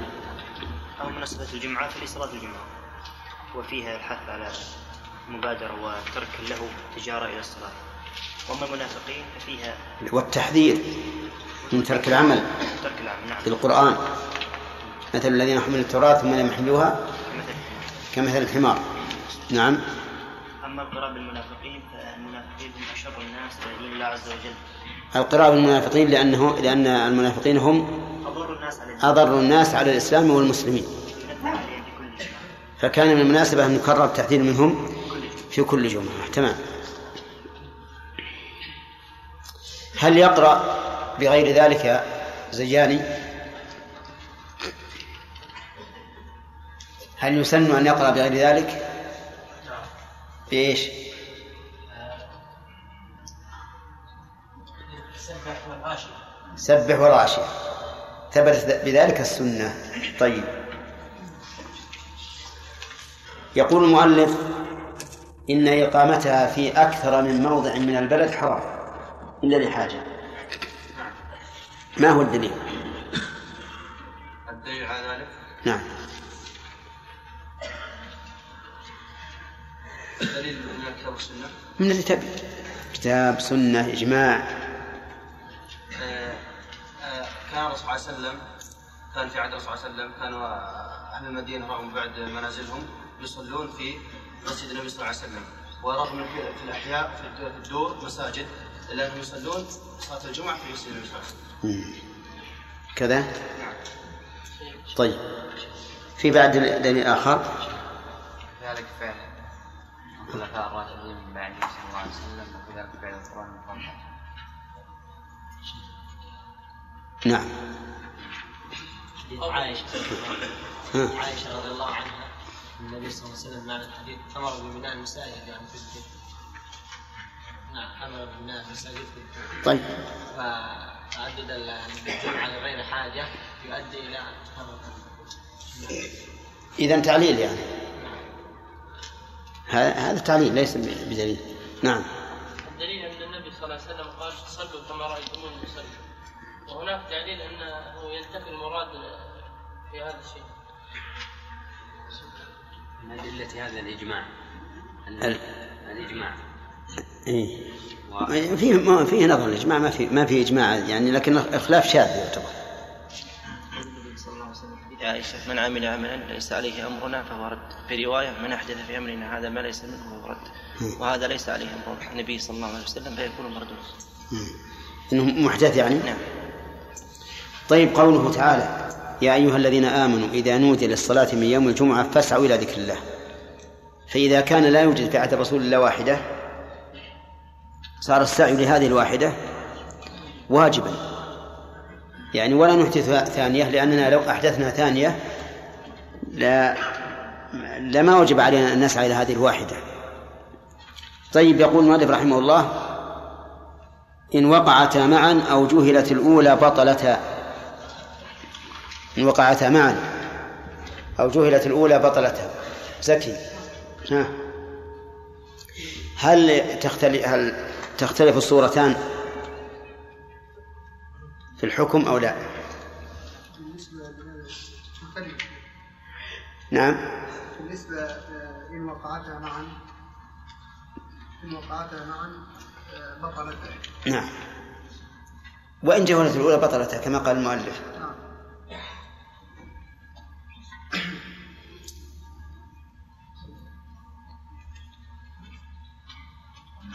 أو مناسبة الجمعة فلصلاة الجمعة. وفيها الحث على المبادرة وترك له تجارة إلى الصلاة. وأما المنافقين ففيها والتحذير من ترك العمل. ترك العمل نعم. بالقرآن مثل الذين حملوا التوراة ثم لم يحملوها مثل كمثل الحمار. نعم. أما القراءة بالمنافقين فالمنافقين هم أشر الناس على دين الله عز وجل. القراءة بالمنافقين لأنه لأن المنافقين هم أضر الناس على الدين أضر الناس على الإسلام والمسلمين. فكان من المناسبة أن يكرر التحذير منهم في كل جمعة. تمام. هل يقرأ بغير ذلك يا زياني هل يسن أن يقرأ بغير ذلك؟ بإيش؟ سبح والغاشية ثبتت بذلك السنة. طيب. يقول المؤلف إن إقامتها في أكثر من موضع من البلد حرام. إلا لحاجة. ما هو الدليل؟ الدليل على ذلك؟ نعم. دليل من الكتاب والسنة من اللي تبي كتاب سنة إجماع. آه، آه، كان الرسول صلى الله عليه وسلم كان في عهد الرسول صلى الله عليه وسلم كانوا أهل المدينة رغم بعد منازلهم يصلون في مسجد النبي صلى الله عليه وسلم. ورغم في الد- في الدور مساجد الا انهم يصلون صلاة الجمعة في مسجد مم. كذا؟ طيب. في بعد دليل آخر؟ ذلك فعل. الخلفاء الراشدين من بعده صلى الله عليه وسلم وكذلك فعل القرآن المفضل نعم. حديث عائشة. عائشة رضي الله عنها النبي صلى الله عليه وسلم معنى الحديث أمر ببناء المساجد يعني في الدين نعم طيب. فتعدد الجمعة لغير حاجة يؤدي إلى تفرق إذا تعليل يعني. هذا هذا تعليل ليس بدليل. نعم. الدليل أن النبي صلى الله عليه وسلم قال صلوا كما رأيتموني أصلي وهناك دليل أنه ينتفي المراد في هذا الشيء. من أدلة هذا الإجماع؟ ال- الإجماع إيه. فيه ما فيه نظر الإجماع ما في ما في إجماع يعني لكن الخلاف شاذ يعتبر. عائشة من عمل عملا ليس عليه أمرنا فهو رد. في رواية من أحدث في أمرنا هذا ما ليس منه فهو رد. وهذا ليس عليه أمر. النبي صلى الله عليه وسلم فيكون مردود إنه محدث يعني؟ نعم. طيب قوله تعالى يا أيها الذين آمنوا إذا نودي للصلاة من يوم الجمعة فاسعوا إلى ذكر الله. فإذا كان لا يوجد في عهد رسول الله واحدة صار السعي لهذه الواحدة واجبا. يعني ولا نحدث ثانية لأننا لو أحدثنا ثانية لا لما وجب علينا أن نسعى إلى هذه الواحدة. طيب يقول المؤلف رحمه الله إن وقعتا معا أو جهلت الأولى بطلتا. إن وقعتا معا أو جهلت الأولى بطلتا. زكي. ها. هل تختلف هل تختلف الصورتان في الحكم أو لا؟ نعم. بالنسبة آه، إن وقعتا معا إن وقعتا معا آه، بطلتا. نعم. وإن جهلت الأولى بطلتها كما قال المؤلف. نعم.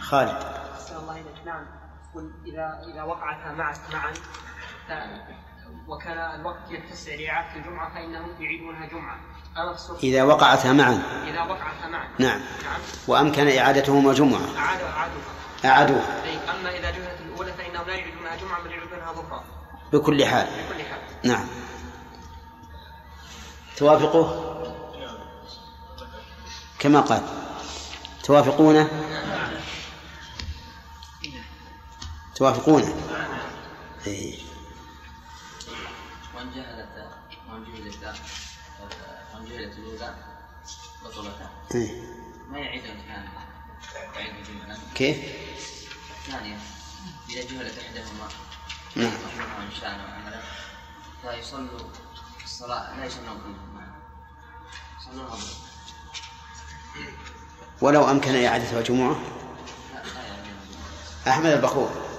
خالد أحسن الله إليك نعم قل إذا إذا وقعتا معا معا وكان الوقت يتسع لإعادة الجمعة فإنهم يعيدونها جمعة. أما في إذا وقعتا معا. إذا وقعتا معا. نعم. نعم. وأمكن إعادتهما جمعة. أعادوا أعادوها أعادوها أي أما إذا جهلت الأولى فإنهم لا يعيدونها جمعة بل يعيدونها ظهرا. بكل حال. بكل حال. نعم. توافقه كما قال. توافقونه؟ توافقونه. وإن جهلت جهلت جهلت الأولى بطلتا إيه. ما يعيد الامتحان. يعيد الجملة كيف؟ الثانية إذا جهلت إحداهما نعم. إن شاء وعملا فيصلوا الصلاة لا يصلون كلهم معا يصلون أظهر ولو أمكن إعادتها جمعة لا لا يعيدون أحمد البخور.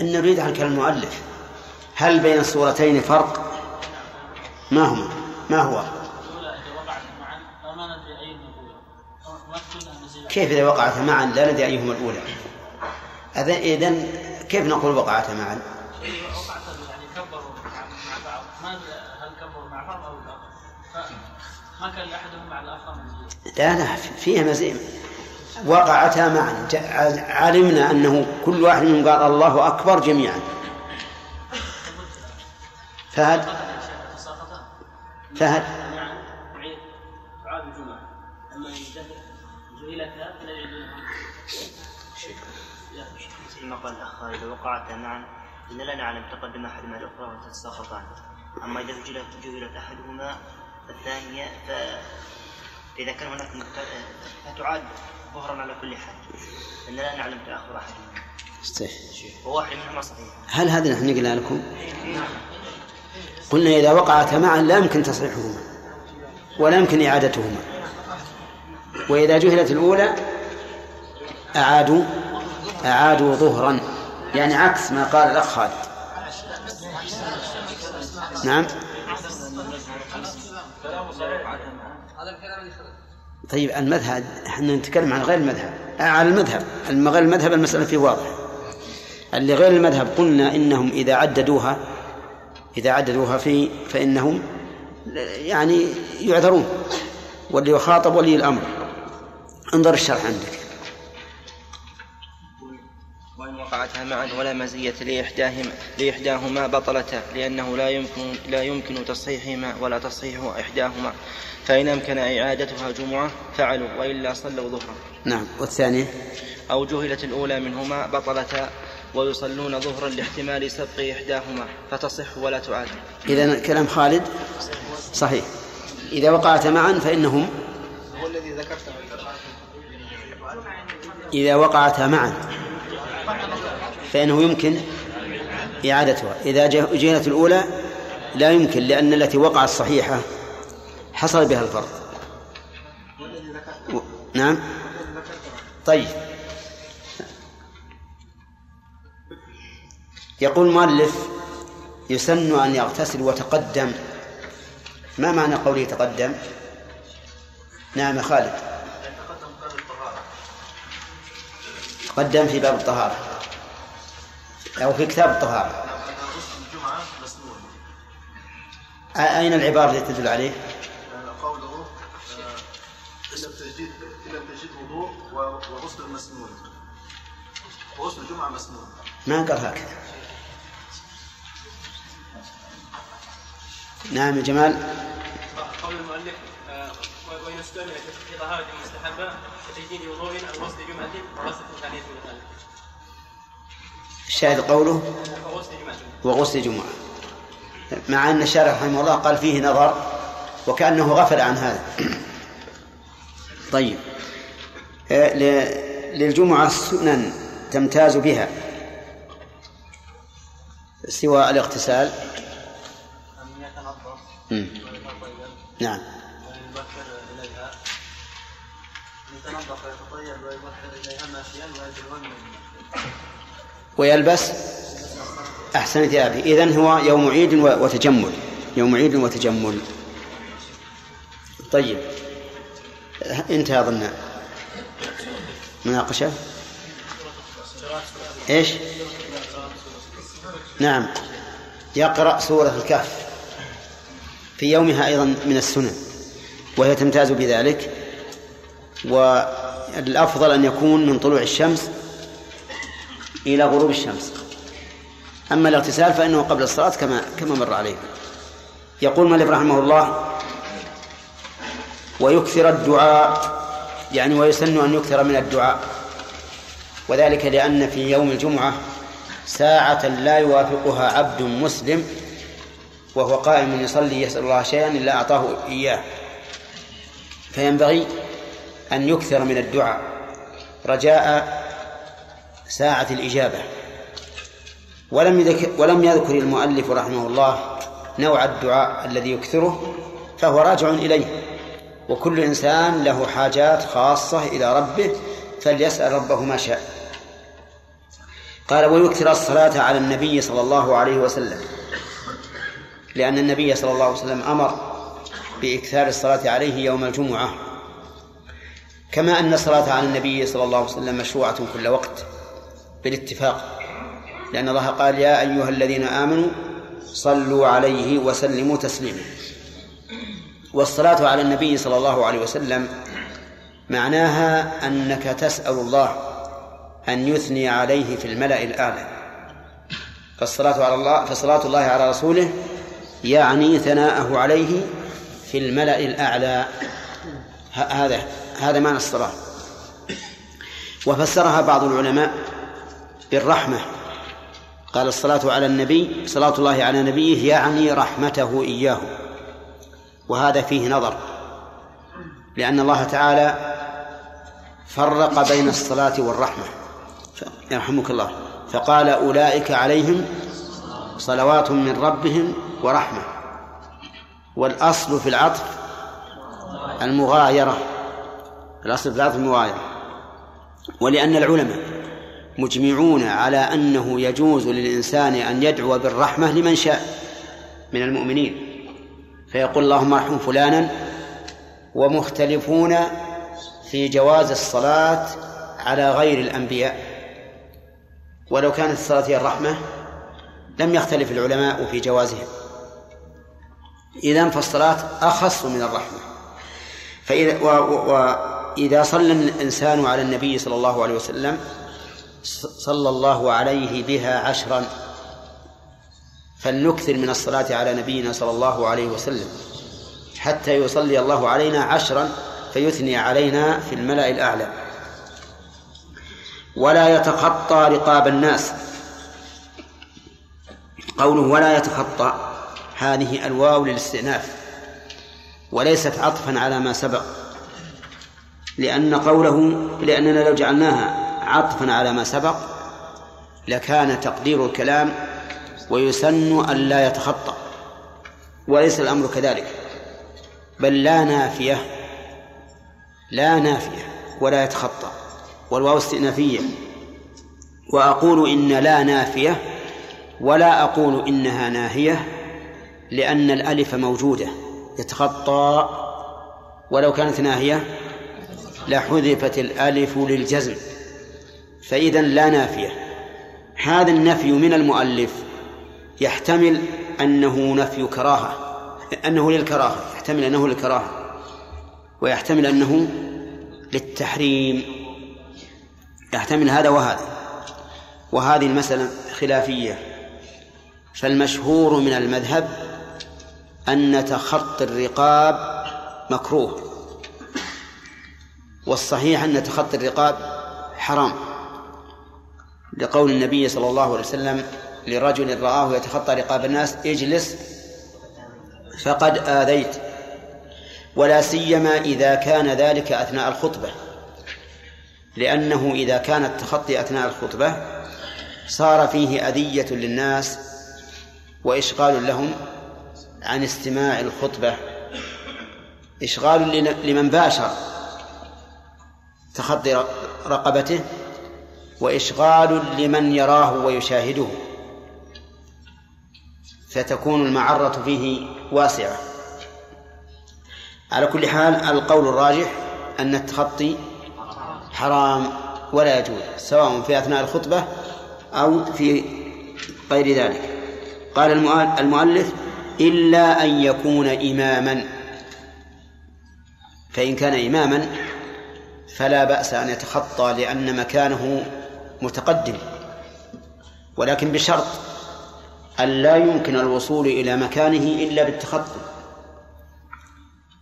أن نريد عن كلام المؤلف. هل بين الصورتين فرق؟ ما هما؟ ما هو؟ كيف إذا وقعتا معا؟ لا ندري أيهما الأولى. إذن كيف نقول معا وقعت كبروا مع مع بعض ما كان لا لا فيها مزيد وقعتا معا علمنا أنه كل واحد منهم قال الله أكبر جميعا. فهد؟ فهد؟ مثل ما قال الاخ اذا وقعتا معا ان لا نعلم تقدم احدهما الاخرى وتتساقطان أما إذا جهلت أحدهما الثانية ف فاذا كان هناك فتعاد ظهرا على كل حال. إن لا نعلم تاخر احدهما صحيح. وواحد منهما صحيح. هل هذا نحن قلنا لكم؟ قلنا إذا وقعتا معا لا يمكن تصحيحهما ولا يمكن إعادتهما. وإذا جهلت الأولى أعادوا أعادوا ظهرا. يعني عكس ما قال الأخ خالد. نعم هذا الكلام اللي طيب المذهب إحنا نتكلم عن غير المذهب. آه، على المذهب. الم- غير المذهب المسألة فيه واضح اللي غير المذهب قلنا إنهم إذا عددوها إذا عددوها في فإنهم يعني يعذرون. واللي يخاطب ولي الأمر. انظر الشرح عندك. وقعتا معا ولا مزية لإحداهما لإحداهما بطلتا لأنه لا يمكن لا يمكن تصحيحهما ولا تصحيح إحداهما. فإن أمكن إعادتها جمعة فعلوا وإلا صلوا ظهرا. نعم. والثانية؟ أو جهلت الأولى منهما بطلتا ويصلون ظهرا لاحتمال سبق إحداهما فتصح ولا تعاد. إذا كلام خالد؟ صحيح. إذا وقعتا معا فإنهم؟ هو الذي ذكرته. إذا وقعتا معا. فإنه يمكن إعادتها. إذا جه- جهلت الأولى لا يمكن لأن التي وقعت صحيحة حصل بها الفرض و... نعم. طيب. يقول المؤلف يسن أن يغتسل وتقدم. ما معنى قوله تقدم؟ نعم خالد. تقدم في باب الطهارة. أو في كتاب الطهارة. أين العبارة التي تدل عليه؟ قوله إن لم تجد إن لم تجد وضوء وغسل مسنون وغسل الجمعة مسنون ما قال هكذا. نعم يا جمال. قول المؤلف آه، وإن استعملت في طهارة مستحبة كتجديد وضوء أو غسل جمعة وغسل ثانية ذلك الشاهد قوله وغسل جمعة مع أن الشارع رحمه الله قال فيه نظر وكأنه غفل عن هذا. طيب. آه، للجمعة سنن تمتاز بها سوى الاغتسال. نعم. يتنظف ويتطيب ويبكر إليها ماشيا ويجرون ويلبس أحسن ثيابه. إذن هو يوم عيد وتجمل. يوم عيد وتجمل. طيب. انتهى أظن مناقشة؟ إيش؟ نعم. يقرأ سورة الكهف. في يومها أيضا من السنن. وهي تمتاز بذلك. والأفضل أن يكون من طلوع الشمس إلى غروب الشمس. أما الاغتسال فإنه قبل الصلاة كما كما مر عليه. يقول مالك رحمه الله ويكثر الدعاء يعني ويسن أن يكثر من الدعاء. وذلك لأن في يوم الجمعة ساعة لا يوافقها عبد مسلم وهو قائم يصلي يسأل الله شيئا إلا أعطاه إياه. فينبغي أن يكثر من الدعاء. رجاء ساعة الإجابة. ولم يذكر ولم يذكر المؤلف رحمه الله نوع الدعاء الذي يكثره فهو راجع إليه. وكل إنسان له حاجات خاصة إلى ربه فليسأل ربه ما شاء. قال ويكثر الصلاة على النبي صلى الله عليه وسلم. لأن النبي صلى الله عليه وسلم أمر بإكثار الصلاة عليه يوم الجمعة. كما أن الصلاة على النبي صلى الله عليه وسلم مشروعة كل وقت. بالاتفاق لأن الله قال يا أيها الذين آمنوا صلوا عليه وسلموا تسليما. والصلاة على النبي صلى الله عليه وسلم معناها أنك تسأل الله أن يثني عليه في الملأ الأعلى. فالصلاة على الله فصلاة الله على رسوله يعني ثناءه عليه في الملأ الأعلى. هذا هذا معنى الصلاة. وفسرها بعض العلماء بالرحمة. قال الصلاة على النبي صلاة الله على نبيه يعني رحمته إياه. وهذا فيه نظر. لأن الله تعالى فرق بين الصلاة والرحمة. يرحمك الله. فقال أولئك عليهم صلوات من ربهم ورحمة. والأصل في العطف المغايرة. الأصل في العطف المغايرة. ولأن العلماء مجمعون على أنه يجوز للإنسان أن يدعو بالرحمة لمن شاء من المؤمنين. فيقول اللهم ارحم فلانا ومختلفون في جواز الصلاة على غير الأنبياء. ولو كانت الصلاة هي الرحمة لم يختلف العلماء في جوازها إذا فالصلاة أخص من الرحمة. فإذا وإذا صلى الإنسان على النبي صلى الله عليه وسلم صلى الله عليه بها عشرا. فلنكثر من الصلاة على نبينا صلى الله عليه وسلم. حتى يصلي الله علينا عشرا فيثني علينا في الملأ الأعلى. ولا يتخطى رقاب الناس. قوله ولا يتخطى هذه الواو للاستئناف. وليست عطفا على ما سبق لأن قوله لأننا لو جعلناها عطفا على ما سبق لكان تقدير الكلام ويسن أن لا يتخطى وليس الأمر كذلك بل لا نافية لا نافية ولا يتخطى والواو استئنافية. وأقول إن لا نافية ولا أقول إنها ناهية لأن الألف موجودة يتخطى ولو كانت ناهية لحذفت الألف للجزم. فإذا لا نافية. هذا النفي من المؤلف يحتمل أنه نفي كراهة أنه للكراهة يحتمل أنه للكراهة ويحتمل أنه للتحريم. يحتمل هذا وهذا. وهذه المسألة خلافية. فالمشهور من المذهب أن تخطي الرقاب مكروه والصحيح أن تخطي الرقاب حرام. لقول النبي صلى الله عليه وسلم لرجل رآه يتخطى رقاب الناس اجلس فقد آذيت. ولا سيما إذا كان ذلك أثناء الخطبة. لأنه إذا كان التخطي أثناء الخطبة صار فيه أذية للناس وإشغال لهم عن استماع الخطبة. إشغال لمن باشر تخطي رقبته وإشغال لمن يراه ويشاهده فتكون المعرة فيه واسعة. على كل حال القول الراجح أن التخطي حرام ولا يجوز سواء في أثناء الخطبة أو في غير ذلك. قال المؤلف إلا أن يكون إماما. فإن كان إماما فلا بأس أن يتخطى لأن مكانه متقدم ولكن بشرط أن لا يمكن الوصول إلى مكانه إلا بالتخطي.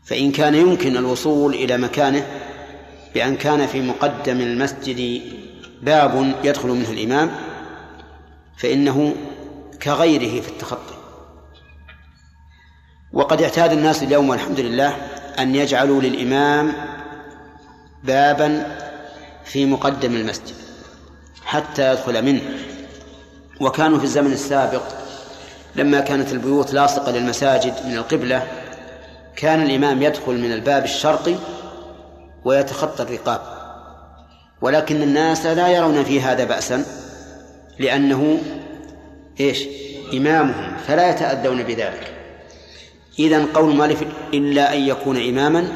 فإن كان يمكن الوصول إلى مكانه بأن كان في مقدم المسجد باب يدخل منه الإمام فإنه كغيره في التخطي. وقد اعتاد الناس اليوم والحمد لله أن يجعلوا للإمام بابا في مقدم المسجد. حتى يدخل منه. وكانوا في الزمن السابق لما كانت البيوت لاصقة للمساجد من القبلة كان الإمام يدخل من الباب الشرقي ويتخطى الرقاب. ولكن الناس لا يرون في هذا بأسا لأنه إيش؟ إمامهم فلا يتأذون بذلك. إذا قول مالك إلا أن يكون إماما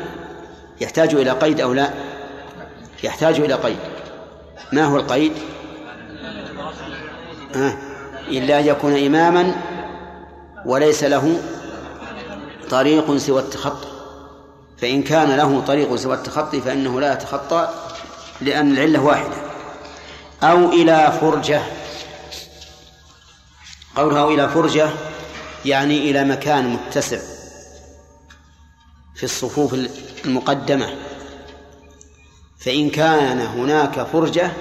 يحتاج إلى قيد أو لا؟ يحتاج إلى قيد. ما هو القيد؟ إلا أن يكون إماما وليس له طريق سوى التخطي. فإن كان له طريق سوى التخطي فإنه لا يتخطى لأن العلة واحدة. أو إلى فرجة. قولها إلى فرجة يعني إلى مكان متسع في الصفوف المقدمة. فإن كان هناك فرجة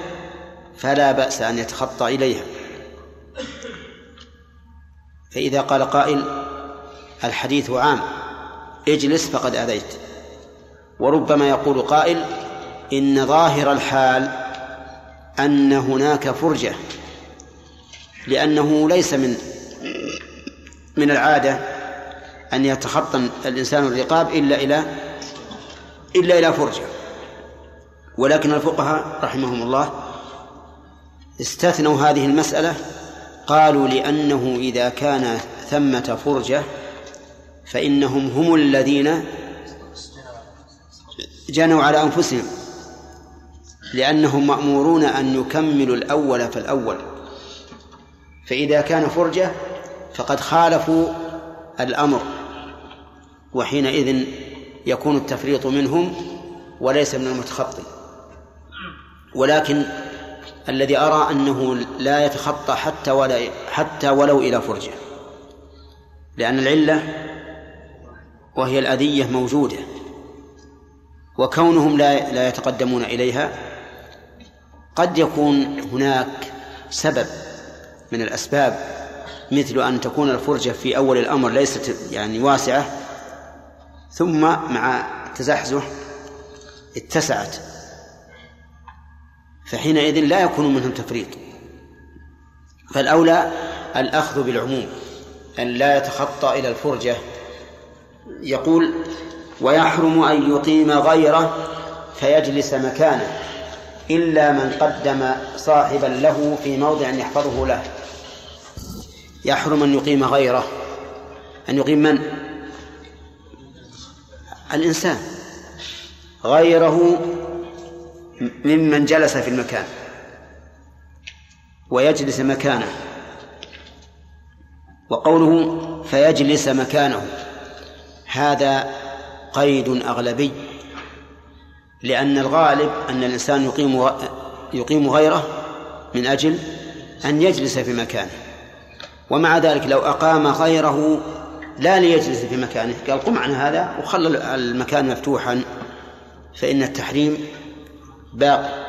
فلا بأس أن يتخطى إليها. فإذا قال قائل الحديث عام اجلس فقد أذيت. وربما يقول قائل إن ظاهر الحال أن هناك فرجة لأنه ليس من من العادة أن يتخطى الإنسان الرقاب إلا إلى إلا إلى فرجة. ولكن الفقهاء رحمهم الله استثنوا هذه المسألة قالوا لأنه إذا كان ثمة فرجة فإنهم هم الذين جنوا على أنفسهم لأنهم مأمورون أن يكملوا الأول فالأول. فإذا كان فرجة فقد خالفوا الأمر وحينئذ يكون التفريط منهم وليس من المتخطي. ولكن الذي أرى أنه لا يتخطى حتى ولا حتى ولو إلى فرجة. لأن العلة وهي الأذية موجودة وكونهم لا لا يتقدمون إليها قد يكون هناك سبب من الأسباب مثل أن تكون الفرجة في أول الأمر ليست يعني واسعة ثم مع تزحزح اتسعت. فحينئذ لا يكون منهم تفريط. فالأولى الأخذ بالعموم أن لا يتخطى إلى الفرجة. يقول ويحرم أن يقيم غيره فيجلس مكانه إلا من قدم صاحبا له في موضع يحفظه له. يحرم أن يقيم غيره. أن يقيم من؟ الإنسان. غيره ممن جلس في المكان ويجلس مكانه وقوله فيجلس مكانه هذا قيد أغلبي لأن الغالب أن الإنسان يقيم يقيم غيره من أجل أن يجلس في مكانه. ومع ذلك لو أقام غيره لا ليجلس في مكانه. قال قم عن هذا وخلى المكان مفتوحا فإن التحريم باق.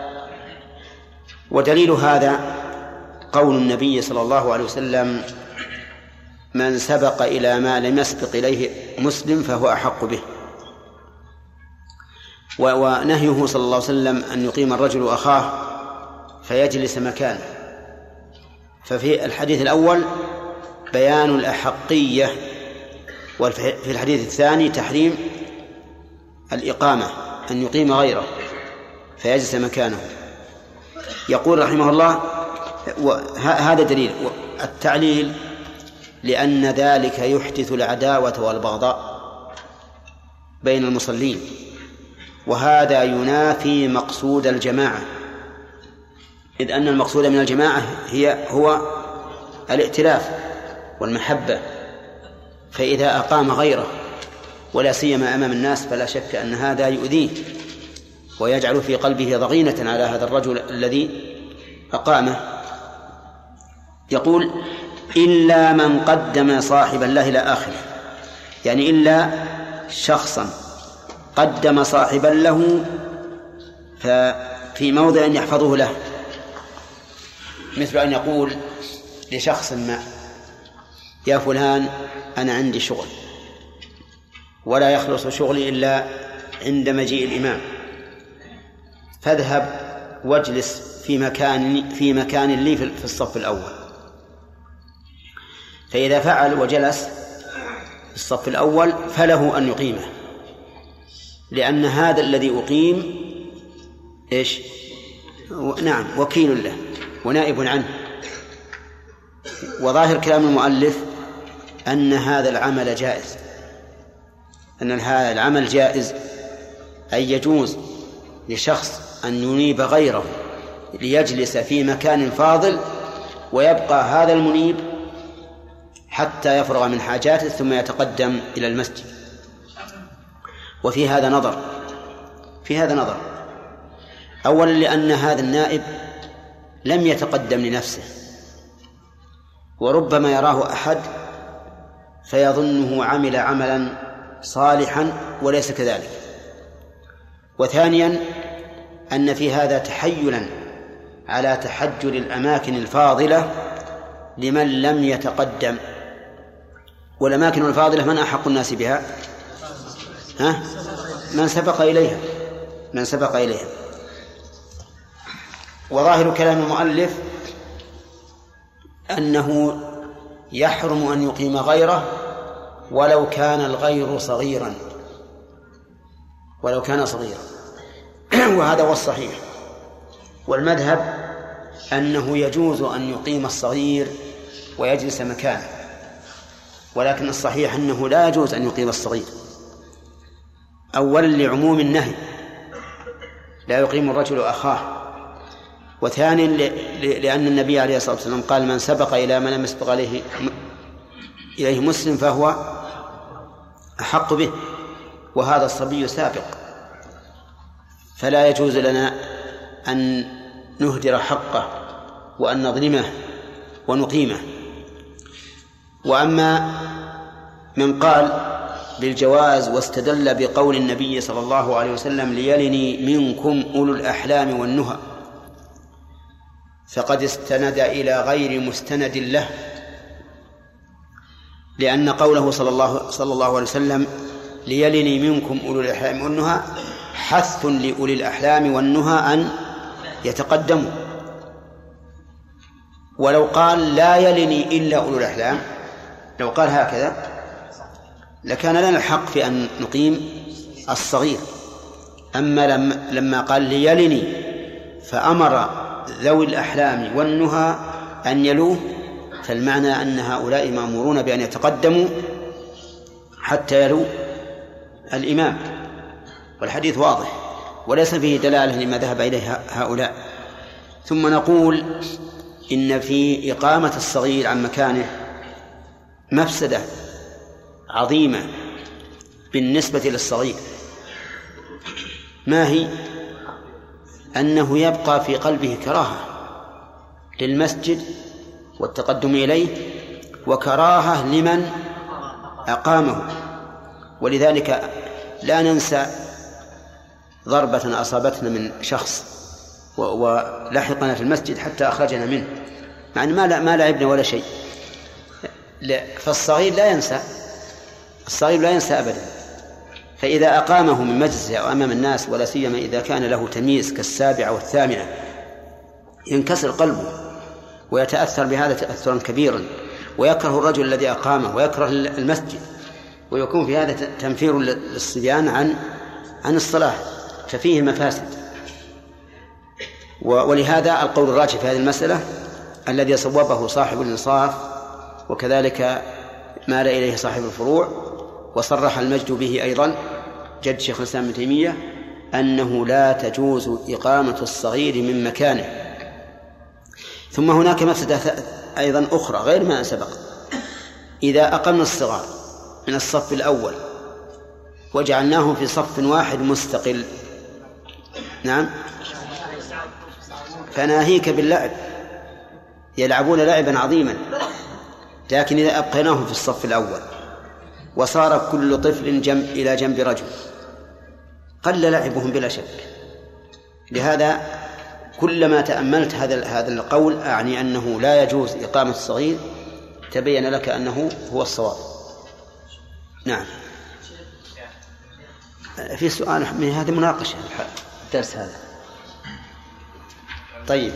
ودليل هذا قول النبي صلى الله عليه وسلم من سبق إلى ما لم يسبق إليه مسلم فهو أحق به. ونهيه صلى الله عليه وسلم أن يقيم الرجل أخاه فيجلس مكانه. ففي الحديث الأول بيان الأحقية وفي الحديث الثاني تحريم الإقامة أن يقيم غيره. فيجلس مكانه. يقول رحمه الله هذا دليل. التعليل لأن ذلك يحدث العداوة والبغضاء بين المصلين وهذا ينافي مقصود الجماعة. إذ أن المقصود من الجماعة هي هو الائتلاف والمحبة فإذا أقام غيره ولا سيما أمام الناس فلا شك أن هذا يؤذيه. ويجعل في قلبه ضغينة على هذا الرجل الذي أقامه. يقول إلا من قدم صاحب الله إلى آخره. يعني إلا شخصا قدم صاحبا له ففي موضع يحفظه له. مثل أن يقول لشخص ما يا فلان أنا عندي شغل. ولا يخلص شغلي إلا عند مجيء الإمام. فاذهب واجلس في مكان في مكان لي في الصف الأول. فإذا فعل وجلس في الصف الأول فله أن يقيمه. لأن هذا الذي أقيم إيش؟ نعم وكيل له ونائب عنه. وظاهر كلام المؤلف أن هذا العمل جائز. أن هذا العمل جائز أي يجوز لشخص أن ينيب غيره ليجلس في مكان فاضل ويبقى هذا المنيب حتى يفرغ من حاجاته ثم يتقدم إلى المسجد. وفي هذا نظر في هذا نظر. أولا لأن هذا النائب لم يتقدم لنفسه وربما يراه أحد فيظنه عمل عملا صالحا وليس كذلك. وثانيا أن في هذا تحيلا على تحجر الأماكن الفاضلة لمن لم يتقدم. والأماكن الفاضلة من أحق الناس بها؟ ها؟ من سبق إليها. من سبق إليها. وظاهر كلام المؤلف أنه يحرم أن يقيم غيره ولو كان الغير صغيرا. ولو كان صغيرا. [clears throat] وهذا هو الصحيح. والمذهب أنه يجوز أن يقيم الصغير ويجلس مكانه ولكن الصحيح أنه لا يجوز أن يقيم الصغير. أولا لعموم النهي لا يقيم الرجل أخاه. وثانيا لأن النبي عليه الصلاة والسلام قال من سبق إلى من لم يسبق عليه إليه مسلم فهو أحق به. وهذا الصبي سابق. فلا يجوز لنا أن نهدر حقه وأن نظلمه ونقيمه. وأما من قال بالجواز واستدل بقول النبي صلى الله عليه وسلم ليلني منكم أولو الأحلام والنهى فقد استند إلى غير مستند له لأن قوله صلى الله صلى الله عليه وسلم ليلني منكم أولو الأحلام والنهى حث لأولي الأحلام والنهى أن يتقدموا. ولو قال لا يلني إلا أولو الأحلام لو قال هكذا لكان لنا الحق في أن نقيم الصغير. أما لما, قال ليلني فأمر ذوي الأحلام والنهى أن يلوه فالمعنى أن هؤلاء مأمورون بأن يتقدموا حتى يلوا الإمام. والحديث واضح وليس فيه دلالة لما ذهب إليه هؤلاء. ثم نقول إن في إقامة الصغير عن مكانه مفسدة عظيمة بالنسبة للصغير. ما هي؟ أنه يبقى في قلبه كراهة للمسجد والتقدم إليه وكراهة لمن أقامه. ولذلك لا ننسى ضربة أصابتنا من شخص ولحقنا في المسجد حتى أخرجنا منه. أن ما ما لعبنا ولا شيء. فالصغير لا ينسى الصغير لا ينسى أبدا. فإذا أقامه من مجلسه أو أمام الناس ولا سيما إذا كان له تمييز كالسابعة والثامنة ينكسر قلبه ويتأثر بهذا تأثرا كبيرا ويكره الرجل الذي أقامه ويكره المسجد ويكون في هذا تنفير للصبيان عن عن الصلاة. ففيه مفاسد. ولهذا القول الراجح في هذه المسألة الذي صوبه صاحب الإنصاف وكذلك مال إليه صاحب الفروع وصرح المجد به أيضا جد شيخ الإسلام ابن تيمية أنه لا تجوز إقامة الصغير من مكانه. ثم هناك مفسدة أيضا أخرى غير ما سبق. إذا أقمنا الصغار من الصف الأول وجعلناهم في صف واحد مستقل نعم. فناهيك باللعب. يلعبون لعبا عظيما. لكن إذا أبقيناهم في الصف الأول وصار كل طفل جنب إلى جنب رجل قل لعبهم بلا شك. لهذا كلما تأملت هذا هذا القول أعني أنه لا يجوز إقامة الصغير. تبين لك أنه هو الصواب. نعم. في سؤال من هذه مناقشة. الدرس هذا. طيب.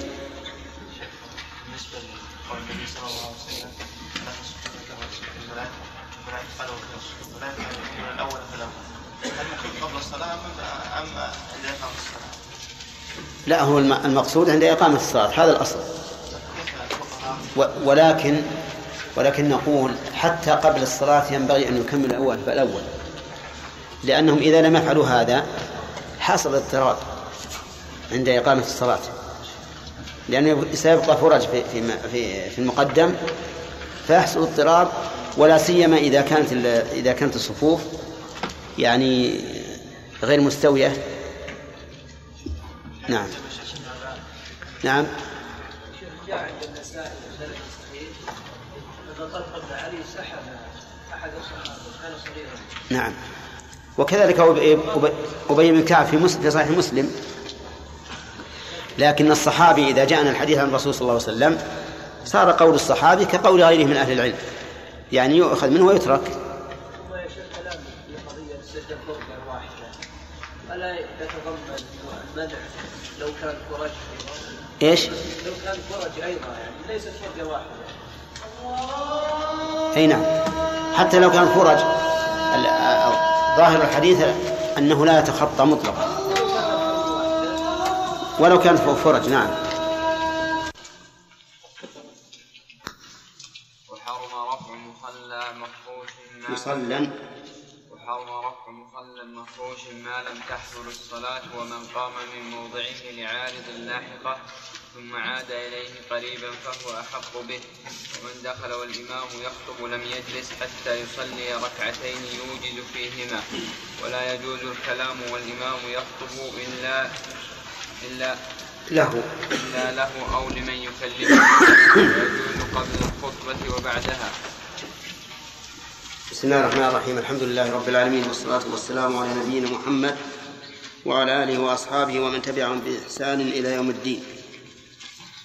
بالنسبة لقول النبي صلى الله عليه وسلم لا الأول هل قبل الصلاة أم عند إقامة الصلاة؟ لا هو الم- المقصود عند إقامة الصلاة هذا الأصل. ولكن ولكن نقول حتى قبل الصلاة ينبغي أن يكمل الأول فالأول. لأنهم إذا لم يفعلوا هذا حصل اضطراب عند إقامة الصلاة. لأنه سيبقى فرج في في في, المقدم فيحصل اضطراب ولا سيما إذا كانت إذا كانت الصفوف يعني غير مستوية. نعم. نعم. نعم. وكذلك أبي بن كعب في صحيح مسلم. لكن الصحابي إذا جاءنا الحديث عن الرسول صلى الله عليه وسلم صار قول الصحابي كقول غيره من أهل العلم. يعني يؤخذ منه ويترك. ألا يتضمن المنع لو كان فرج إيش؟ لو كان فرج أيضا يعني ليست فرجة واحدة. أي نعم. حتى لو كان فرج ظاهر الحديث أنه لا يتخطى مطلقا. ولو كان فرج نعم. وحرم رفع مصلى مفروش ما مصلى. وحرم رفع مصلى مفروش ما لم تحضر الصلاة ومن قام من موضعه لعارض لاحقة ثم عاد إليه قريبا فهو أحق به. ومن دخل والإمام يخطب لم يجلس حتى يصلي ركعتين يوجد فيهما. ولا يجوز الكلام والإمام يخطب إلا إلا له. إلا له أو لمن يكلمه. ويجوز قبل الخطبة وبعدها. بسم الله الرحمن الرحيم. الحمد لله رب العالمين والصلاة والسلام على نبينا محمد وعلى آله وأصحابه ومن تبعهم بإحسان إلى يوم الدين.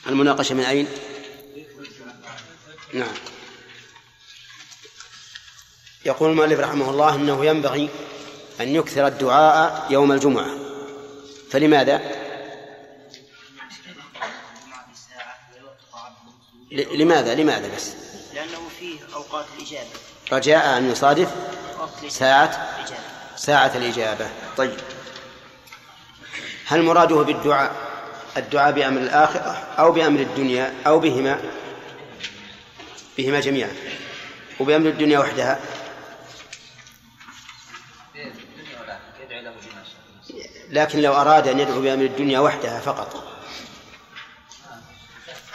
المناقشة من أين؟ نعم. يقول المؤلف رحمه الله إنه ينبغي أن يكثر الدعاء يوم الجمعة. فلماذا؟ لماذا؟ لماذا بس؟ لأنه فيه أوقات الإجابة. رجاء أن يصادف؟ ساعة؟ الإجابة ساعة الإجابة. طيب. هل مراده بالدعاء؟ الدعاء بأمر الآخرة أو بأمر الدنيا أو بهما بهما جميعا وبأمر الدنيا وحدها. لكن لو أراد أن يدعو بأمر الدنيا وحدها فقط.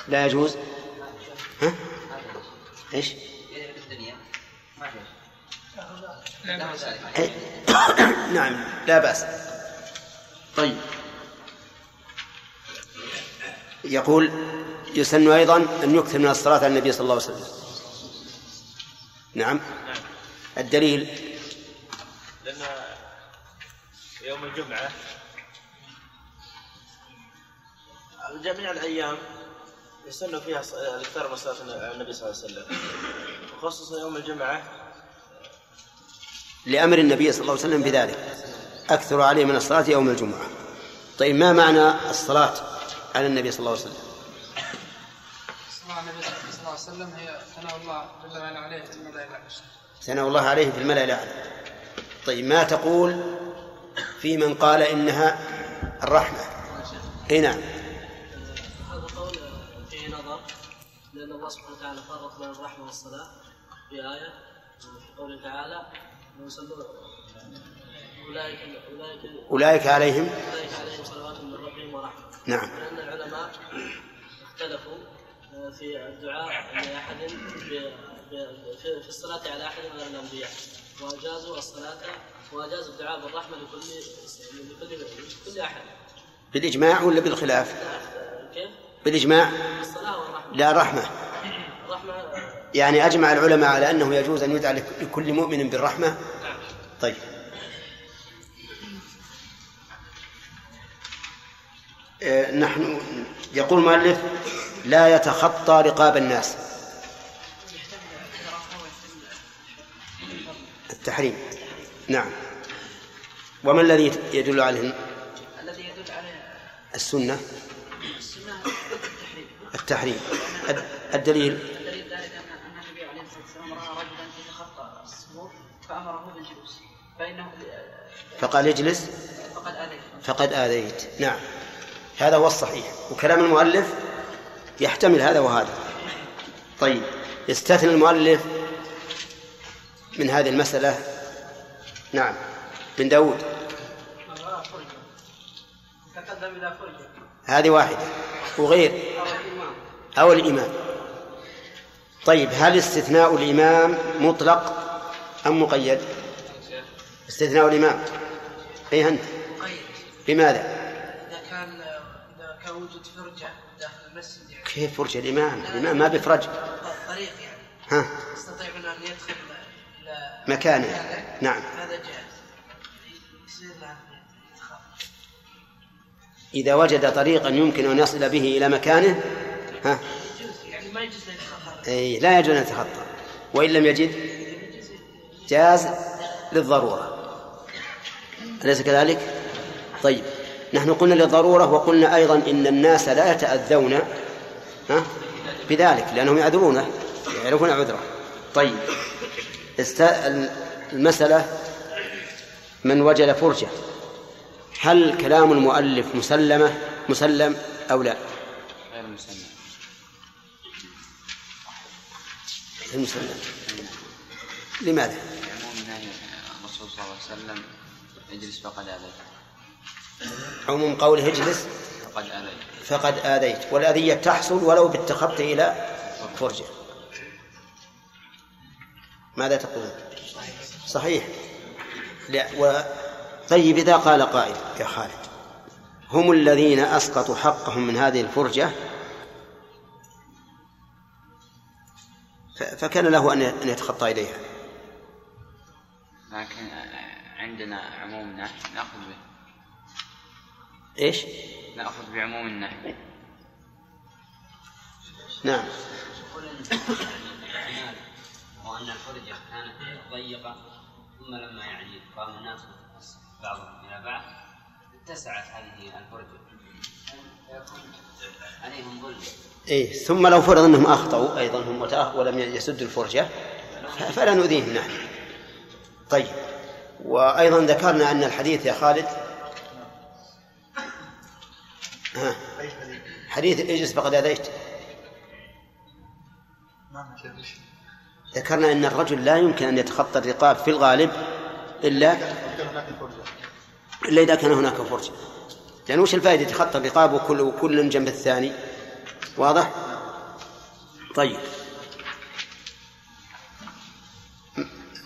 لا يجوز؟ ها؟ إيش؟ لا [coughs] نعم لا بأس. طيب. يقول يسن أيضا أن يكثر من الصلاة على النبي صلى الله عليه وسلم. نعم. الدليل؟ لأن يوم الجمعة جميع الأيام يسن فيها الإكثار من صلاة النبي صلى الله عليه وسلم. وخصوصا يوم الجمعة لأمر النبي صلى الله عليه وسلم بذلك. أكثر عليه من الصلاة يوم الجمعة. طيب ما معنى الصلاة؟ على النبي صلى الله عليه وسلم. صلى النبي صلى الله عليه وسلم هي ثناء الله جل وعلا عليه في الملائكة الأعلى. ثناء الله عليه في الملأ الأعلى. طيب ما تقول في من قال إنها الرحمة؟ إي نعم. هذا قول فيه نظر لأن الله سبحانه وتعالى فرق بين الرحمة والصلاة في آية في قوله تعالى ويصلون أولئك أولئك عليهم أولئك عليهم صلوات من ربهم ورحمة. نعم. لأن العلماء اختلفوا في الدعاء لأحد في الصلاة على أحد من الأنبياء. وأجازوا الصلاة وأجازوا الدعاء بالرحمة لكل لكل لكل أحد. بالإجماع ولا بالخلاف؟ كيف؟ بالإجماع. الصلاة والرحمة. لا رحمة. الرحمة يعني أجمع العلماء على أنه يجوز أن يدعى لك- لكل مؤمن بالرحمة؟ طيب. نحن يقول المؤلف لا يتخطى رقاب الناس. التحريم. نعم. وما الذي يدل عليه؟ الذي يدل عليه السنة. السنة التحريم. التحريم. الد- الدليل. الدليل ذلك أن النبي عليه الصلاة والسلام رأى رجلا يتخطى الصفوف فأمره بالجلوس. فإنه فقال اجلس. فقد آذيته. فقد آذيت. نعم. هذا هو الصحيح. وكلام المؤلف يحتمل هذا وهذا. طيب يستثني المؤلف من هذه المسألة؟ نعم. بن داود. هذه واحدة. وغير. أو الإمام. طيب هل استثناء الإمام مطلق أم مقيد؟ استثناء الإمام. أي أنت. مقيد. كيف فرج الإمام؟ الإمام ما بفرج طريق يعني. ها؟ يستطيعون أن يدخل مكانه. نعم. هذا جائز. إذا وجد طريقا يمكن أن يصل به إلى مكانه ها؟ يعني ما يجوز أي لا يجوز أن يتخطى. وإن لم يجد جاز للضرورة. أليس كذلك؟ طيب. نحن قلنا للضرورة وقلنا أيضا إن الناس لا يتأذون ها؟ بذلك لأنهم يعذرونه يعرفون عذره طيب است... المسألة من وجد فرجة. هل كلام المؤلف مسلمة؟ مسلم أو لا؟ غير مسلم. غير مسلم. لماذا؟ عموم نهي الرسول صلى الله عليه وسلم اجلس فقد آذيت عموم قوله اجلس فقد آذيت فقد آذيت. والأذية تحصل ولو بالتخطي إلى فرجة. ماذا تقول؟ صحيح. لا و... طيب إذا قال قائل يا خالد هم الذين أسقطوا حقهم من هذه الفرجة ف... فكان له أن يتخطى إليها. لكن عندنا عموم النهي نأخذ به. إيش؟ نأخذ بعموم النهي نعم. وأن الفرجة كانت ضيقة ثم لما يعني قام الناس بعضهم إلى بعض اتسعت هذه فيكون عليهم ظلم. إيه ثم لو فرض أنهم أخطأوا أيضا هم ولم يسدوا الفرجة ف- فلا نؤذيهم نحن. طيب. وأيضا ذكرنا أن الحديث يا خالد حديث اجلس فقد أذيت ذكرنا أن الرجل لا يمكن أن يتخطى الرقاب في الغالب إلا إلا إذا كان هناك فرجة. لأن وش الفائدة يتخطى الرقاب وكل وكل جنب الثاني؟ واضح؟ طيب.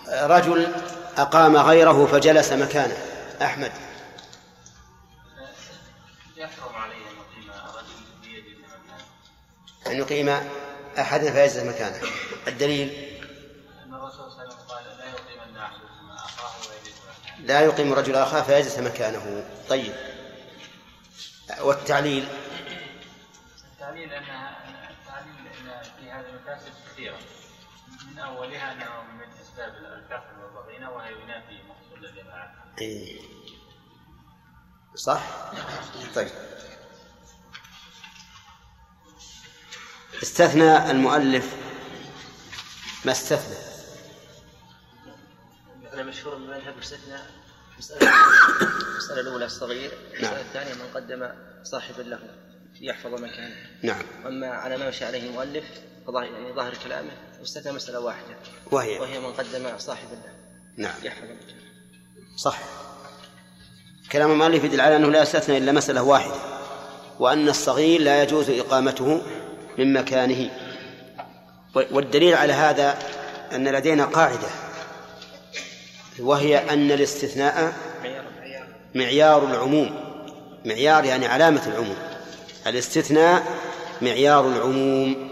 رجل أقام غيره فجلس مكانه. أحمد. أن يقيم أحدا فيجلس مكانه. الدليل؟ لا يقيم رجل أخاه فيجلس مكانه. طيب. والتعليل؟ التعليل ان التعليل أن في هذه المفاسد كثيرة. من أولها أنه من أسباب الكفر والضغينه وهي ينافي مقصود الجماعة. إيه. صح؟ طيب. استثنى المؤلف ما استثنى. أنا مشهور من مذهب مسألة [coughs] المسألة الأولى الصغير المسألة نعم. الثانية من قدم صاحبا له ليحفظ مكانه. نعم. أما على ما مشى عليه المؤلف فظاهر يعني ظاهر كلامه واستثنى مسألة واحدة. وهي. وهي من قدم صاحبا له. نعم. ليحفظ مكانه. صح. كلام المؤلف يدل على أنه لا يستثنى إلا مسألة واحدة وأن الصغير لا يجوز إقامته من مكانه. والدليل على هذا أن لدينا قاعدة وهي أن الاستثناء معيار العموم. معيار يعني علامة العموم. الاستثناء معيار العموم.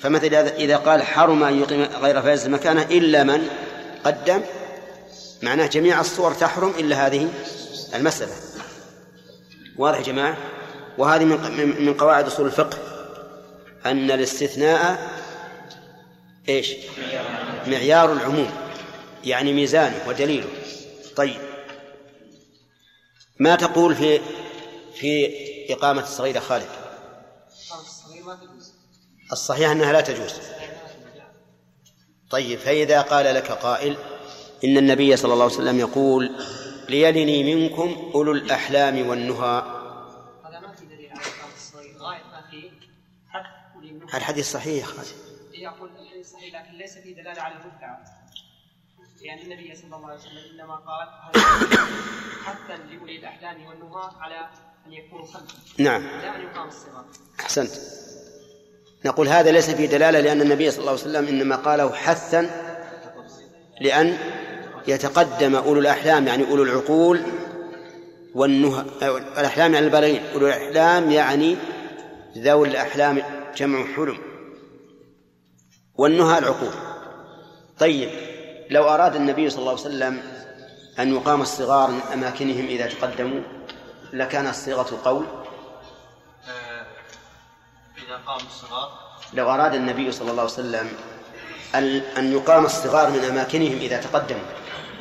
فمثلا إذا قال حرم أن يقيم غير فاز مكانه إلا من قدم معناه جميع الصور تحرم إلا هذه المسألة. واضح يا جماعة؟ وهذه من من قواعد أصول الفقه. أن الاستثناء إيش؟ معيار العموم يعني ميزانه ودليله. طيب. ما تقول في في إقامة الصغيرة خالد؟ الصحيح أنها لا تجوز. طيب فإذا قال لك قائل إن النبي صلى الله عليه وسلم يقول ليلني منكم أولو الأحلام والنهى هذا ما في دليل على إقامة الصغير غاية ما فيه حق ولي الحديث صحيح. يقول الحديث صحيح لكن ليس فيه دلالة على المدعى لأن النبي صلى الله عليه وسلم إنما قال حتى لأولي الأحلام والنهى على أن يكونوا خلفا؟ نعم. لا أن يقام الصغار أحسنت. نقول هذا ليس فيه دلالة لأن النبي صلى الله عليه وسلم إنما قاله حثا لأن يتقدم أولو الأحلام يعني أولو العقول والنهى الأحلام يعني البالغين. أولو الأحلام يعني ذوي الأحلام جمع حلم والنهى العقول طيب لو أراد النبي صلى الله عليه وسلم أن يقام الصغار من أماكنهم إذا تقدموا لكان الصيغة قول؟ قام الصغار. لو أراد النبي صلى الله عليه وسلم أن يقام الصغار من أماكنهم إذا تقدموا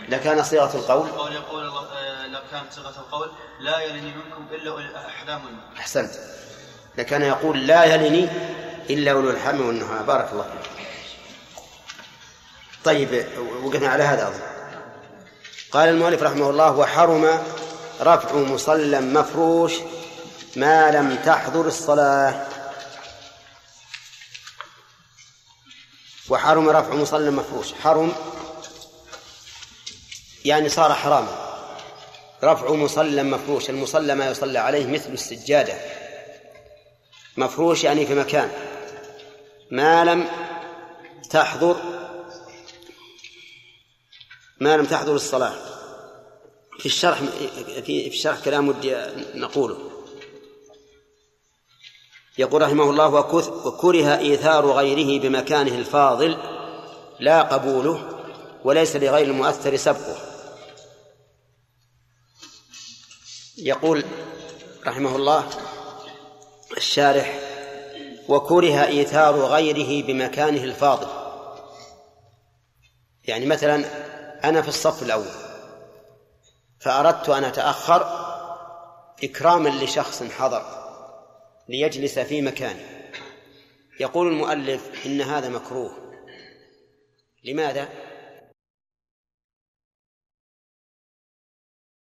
لكان صيغة القول؟ قول يقول الله آه، صيغة القول لا يلني منكم الاحلام والنهى أحسنت. لكان يقول لا يلني إلا أولو الحم والنهى. بارك الله فيك. طيب وقفنا على هذا. أظن قال المؤلف رحمه الله وحرم رفع مصلى مفروش ما لم تحضر الصلاة. وحرم رفع مصلى مفروش. حرم يعني صار حراما. رفع مصلى مفروش. المصلى ما يصلى عليه مثل السجادة. مفروش يعني في مكان. ما لم تحضر ما لم تحضر الصلاة. في الشرح في الشرح كلام ودي نقوله. يقول رحمه الله وكره إيثار غيره بمكانه الفاضل لا قبوله وليس لغير المؤثر سبقه. يقول رحمه الله الشارح وكره إيثار غيره بمكانه الفاضل. يعني مثلا أنا في الصف الأول فأردت أن أتأخر إكراما لشخص حضر ليجلس في مكانه يقول المؤلف إن هذا مكروه. لماذا؟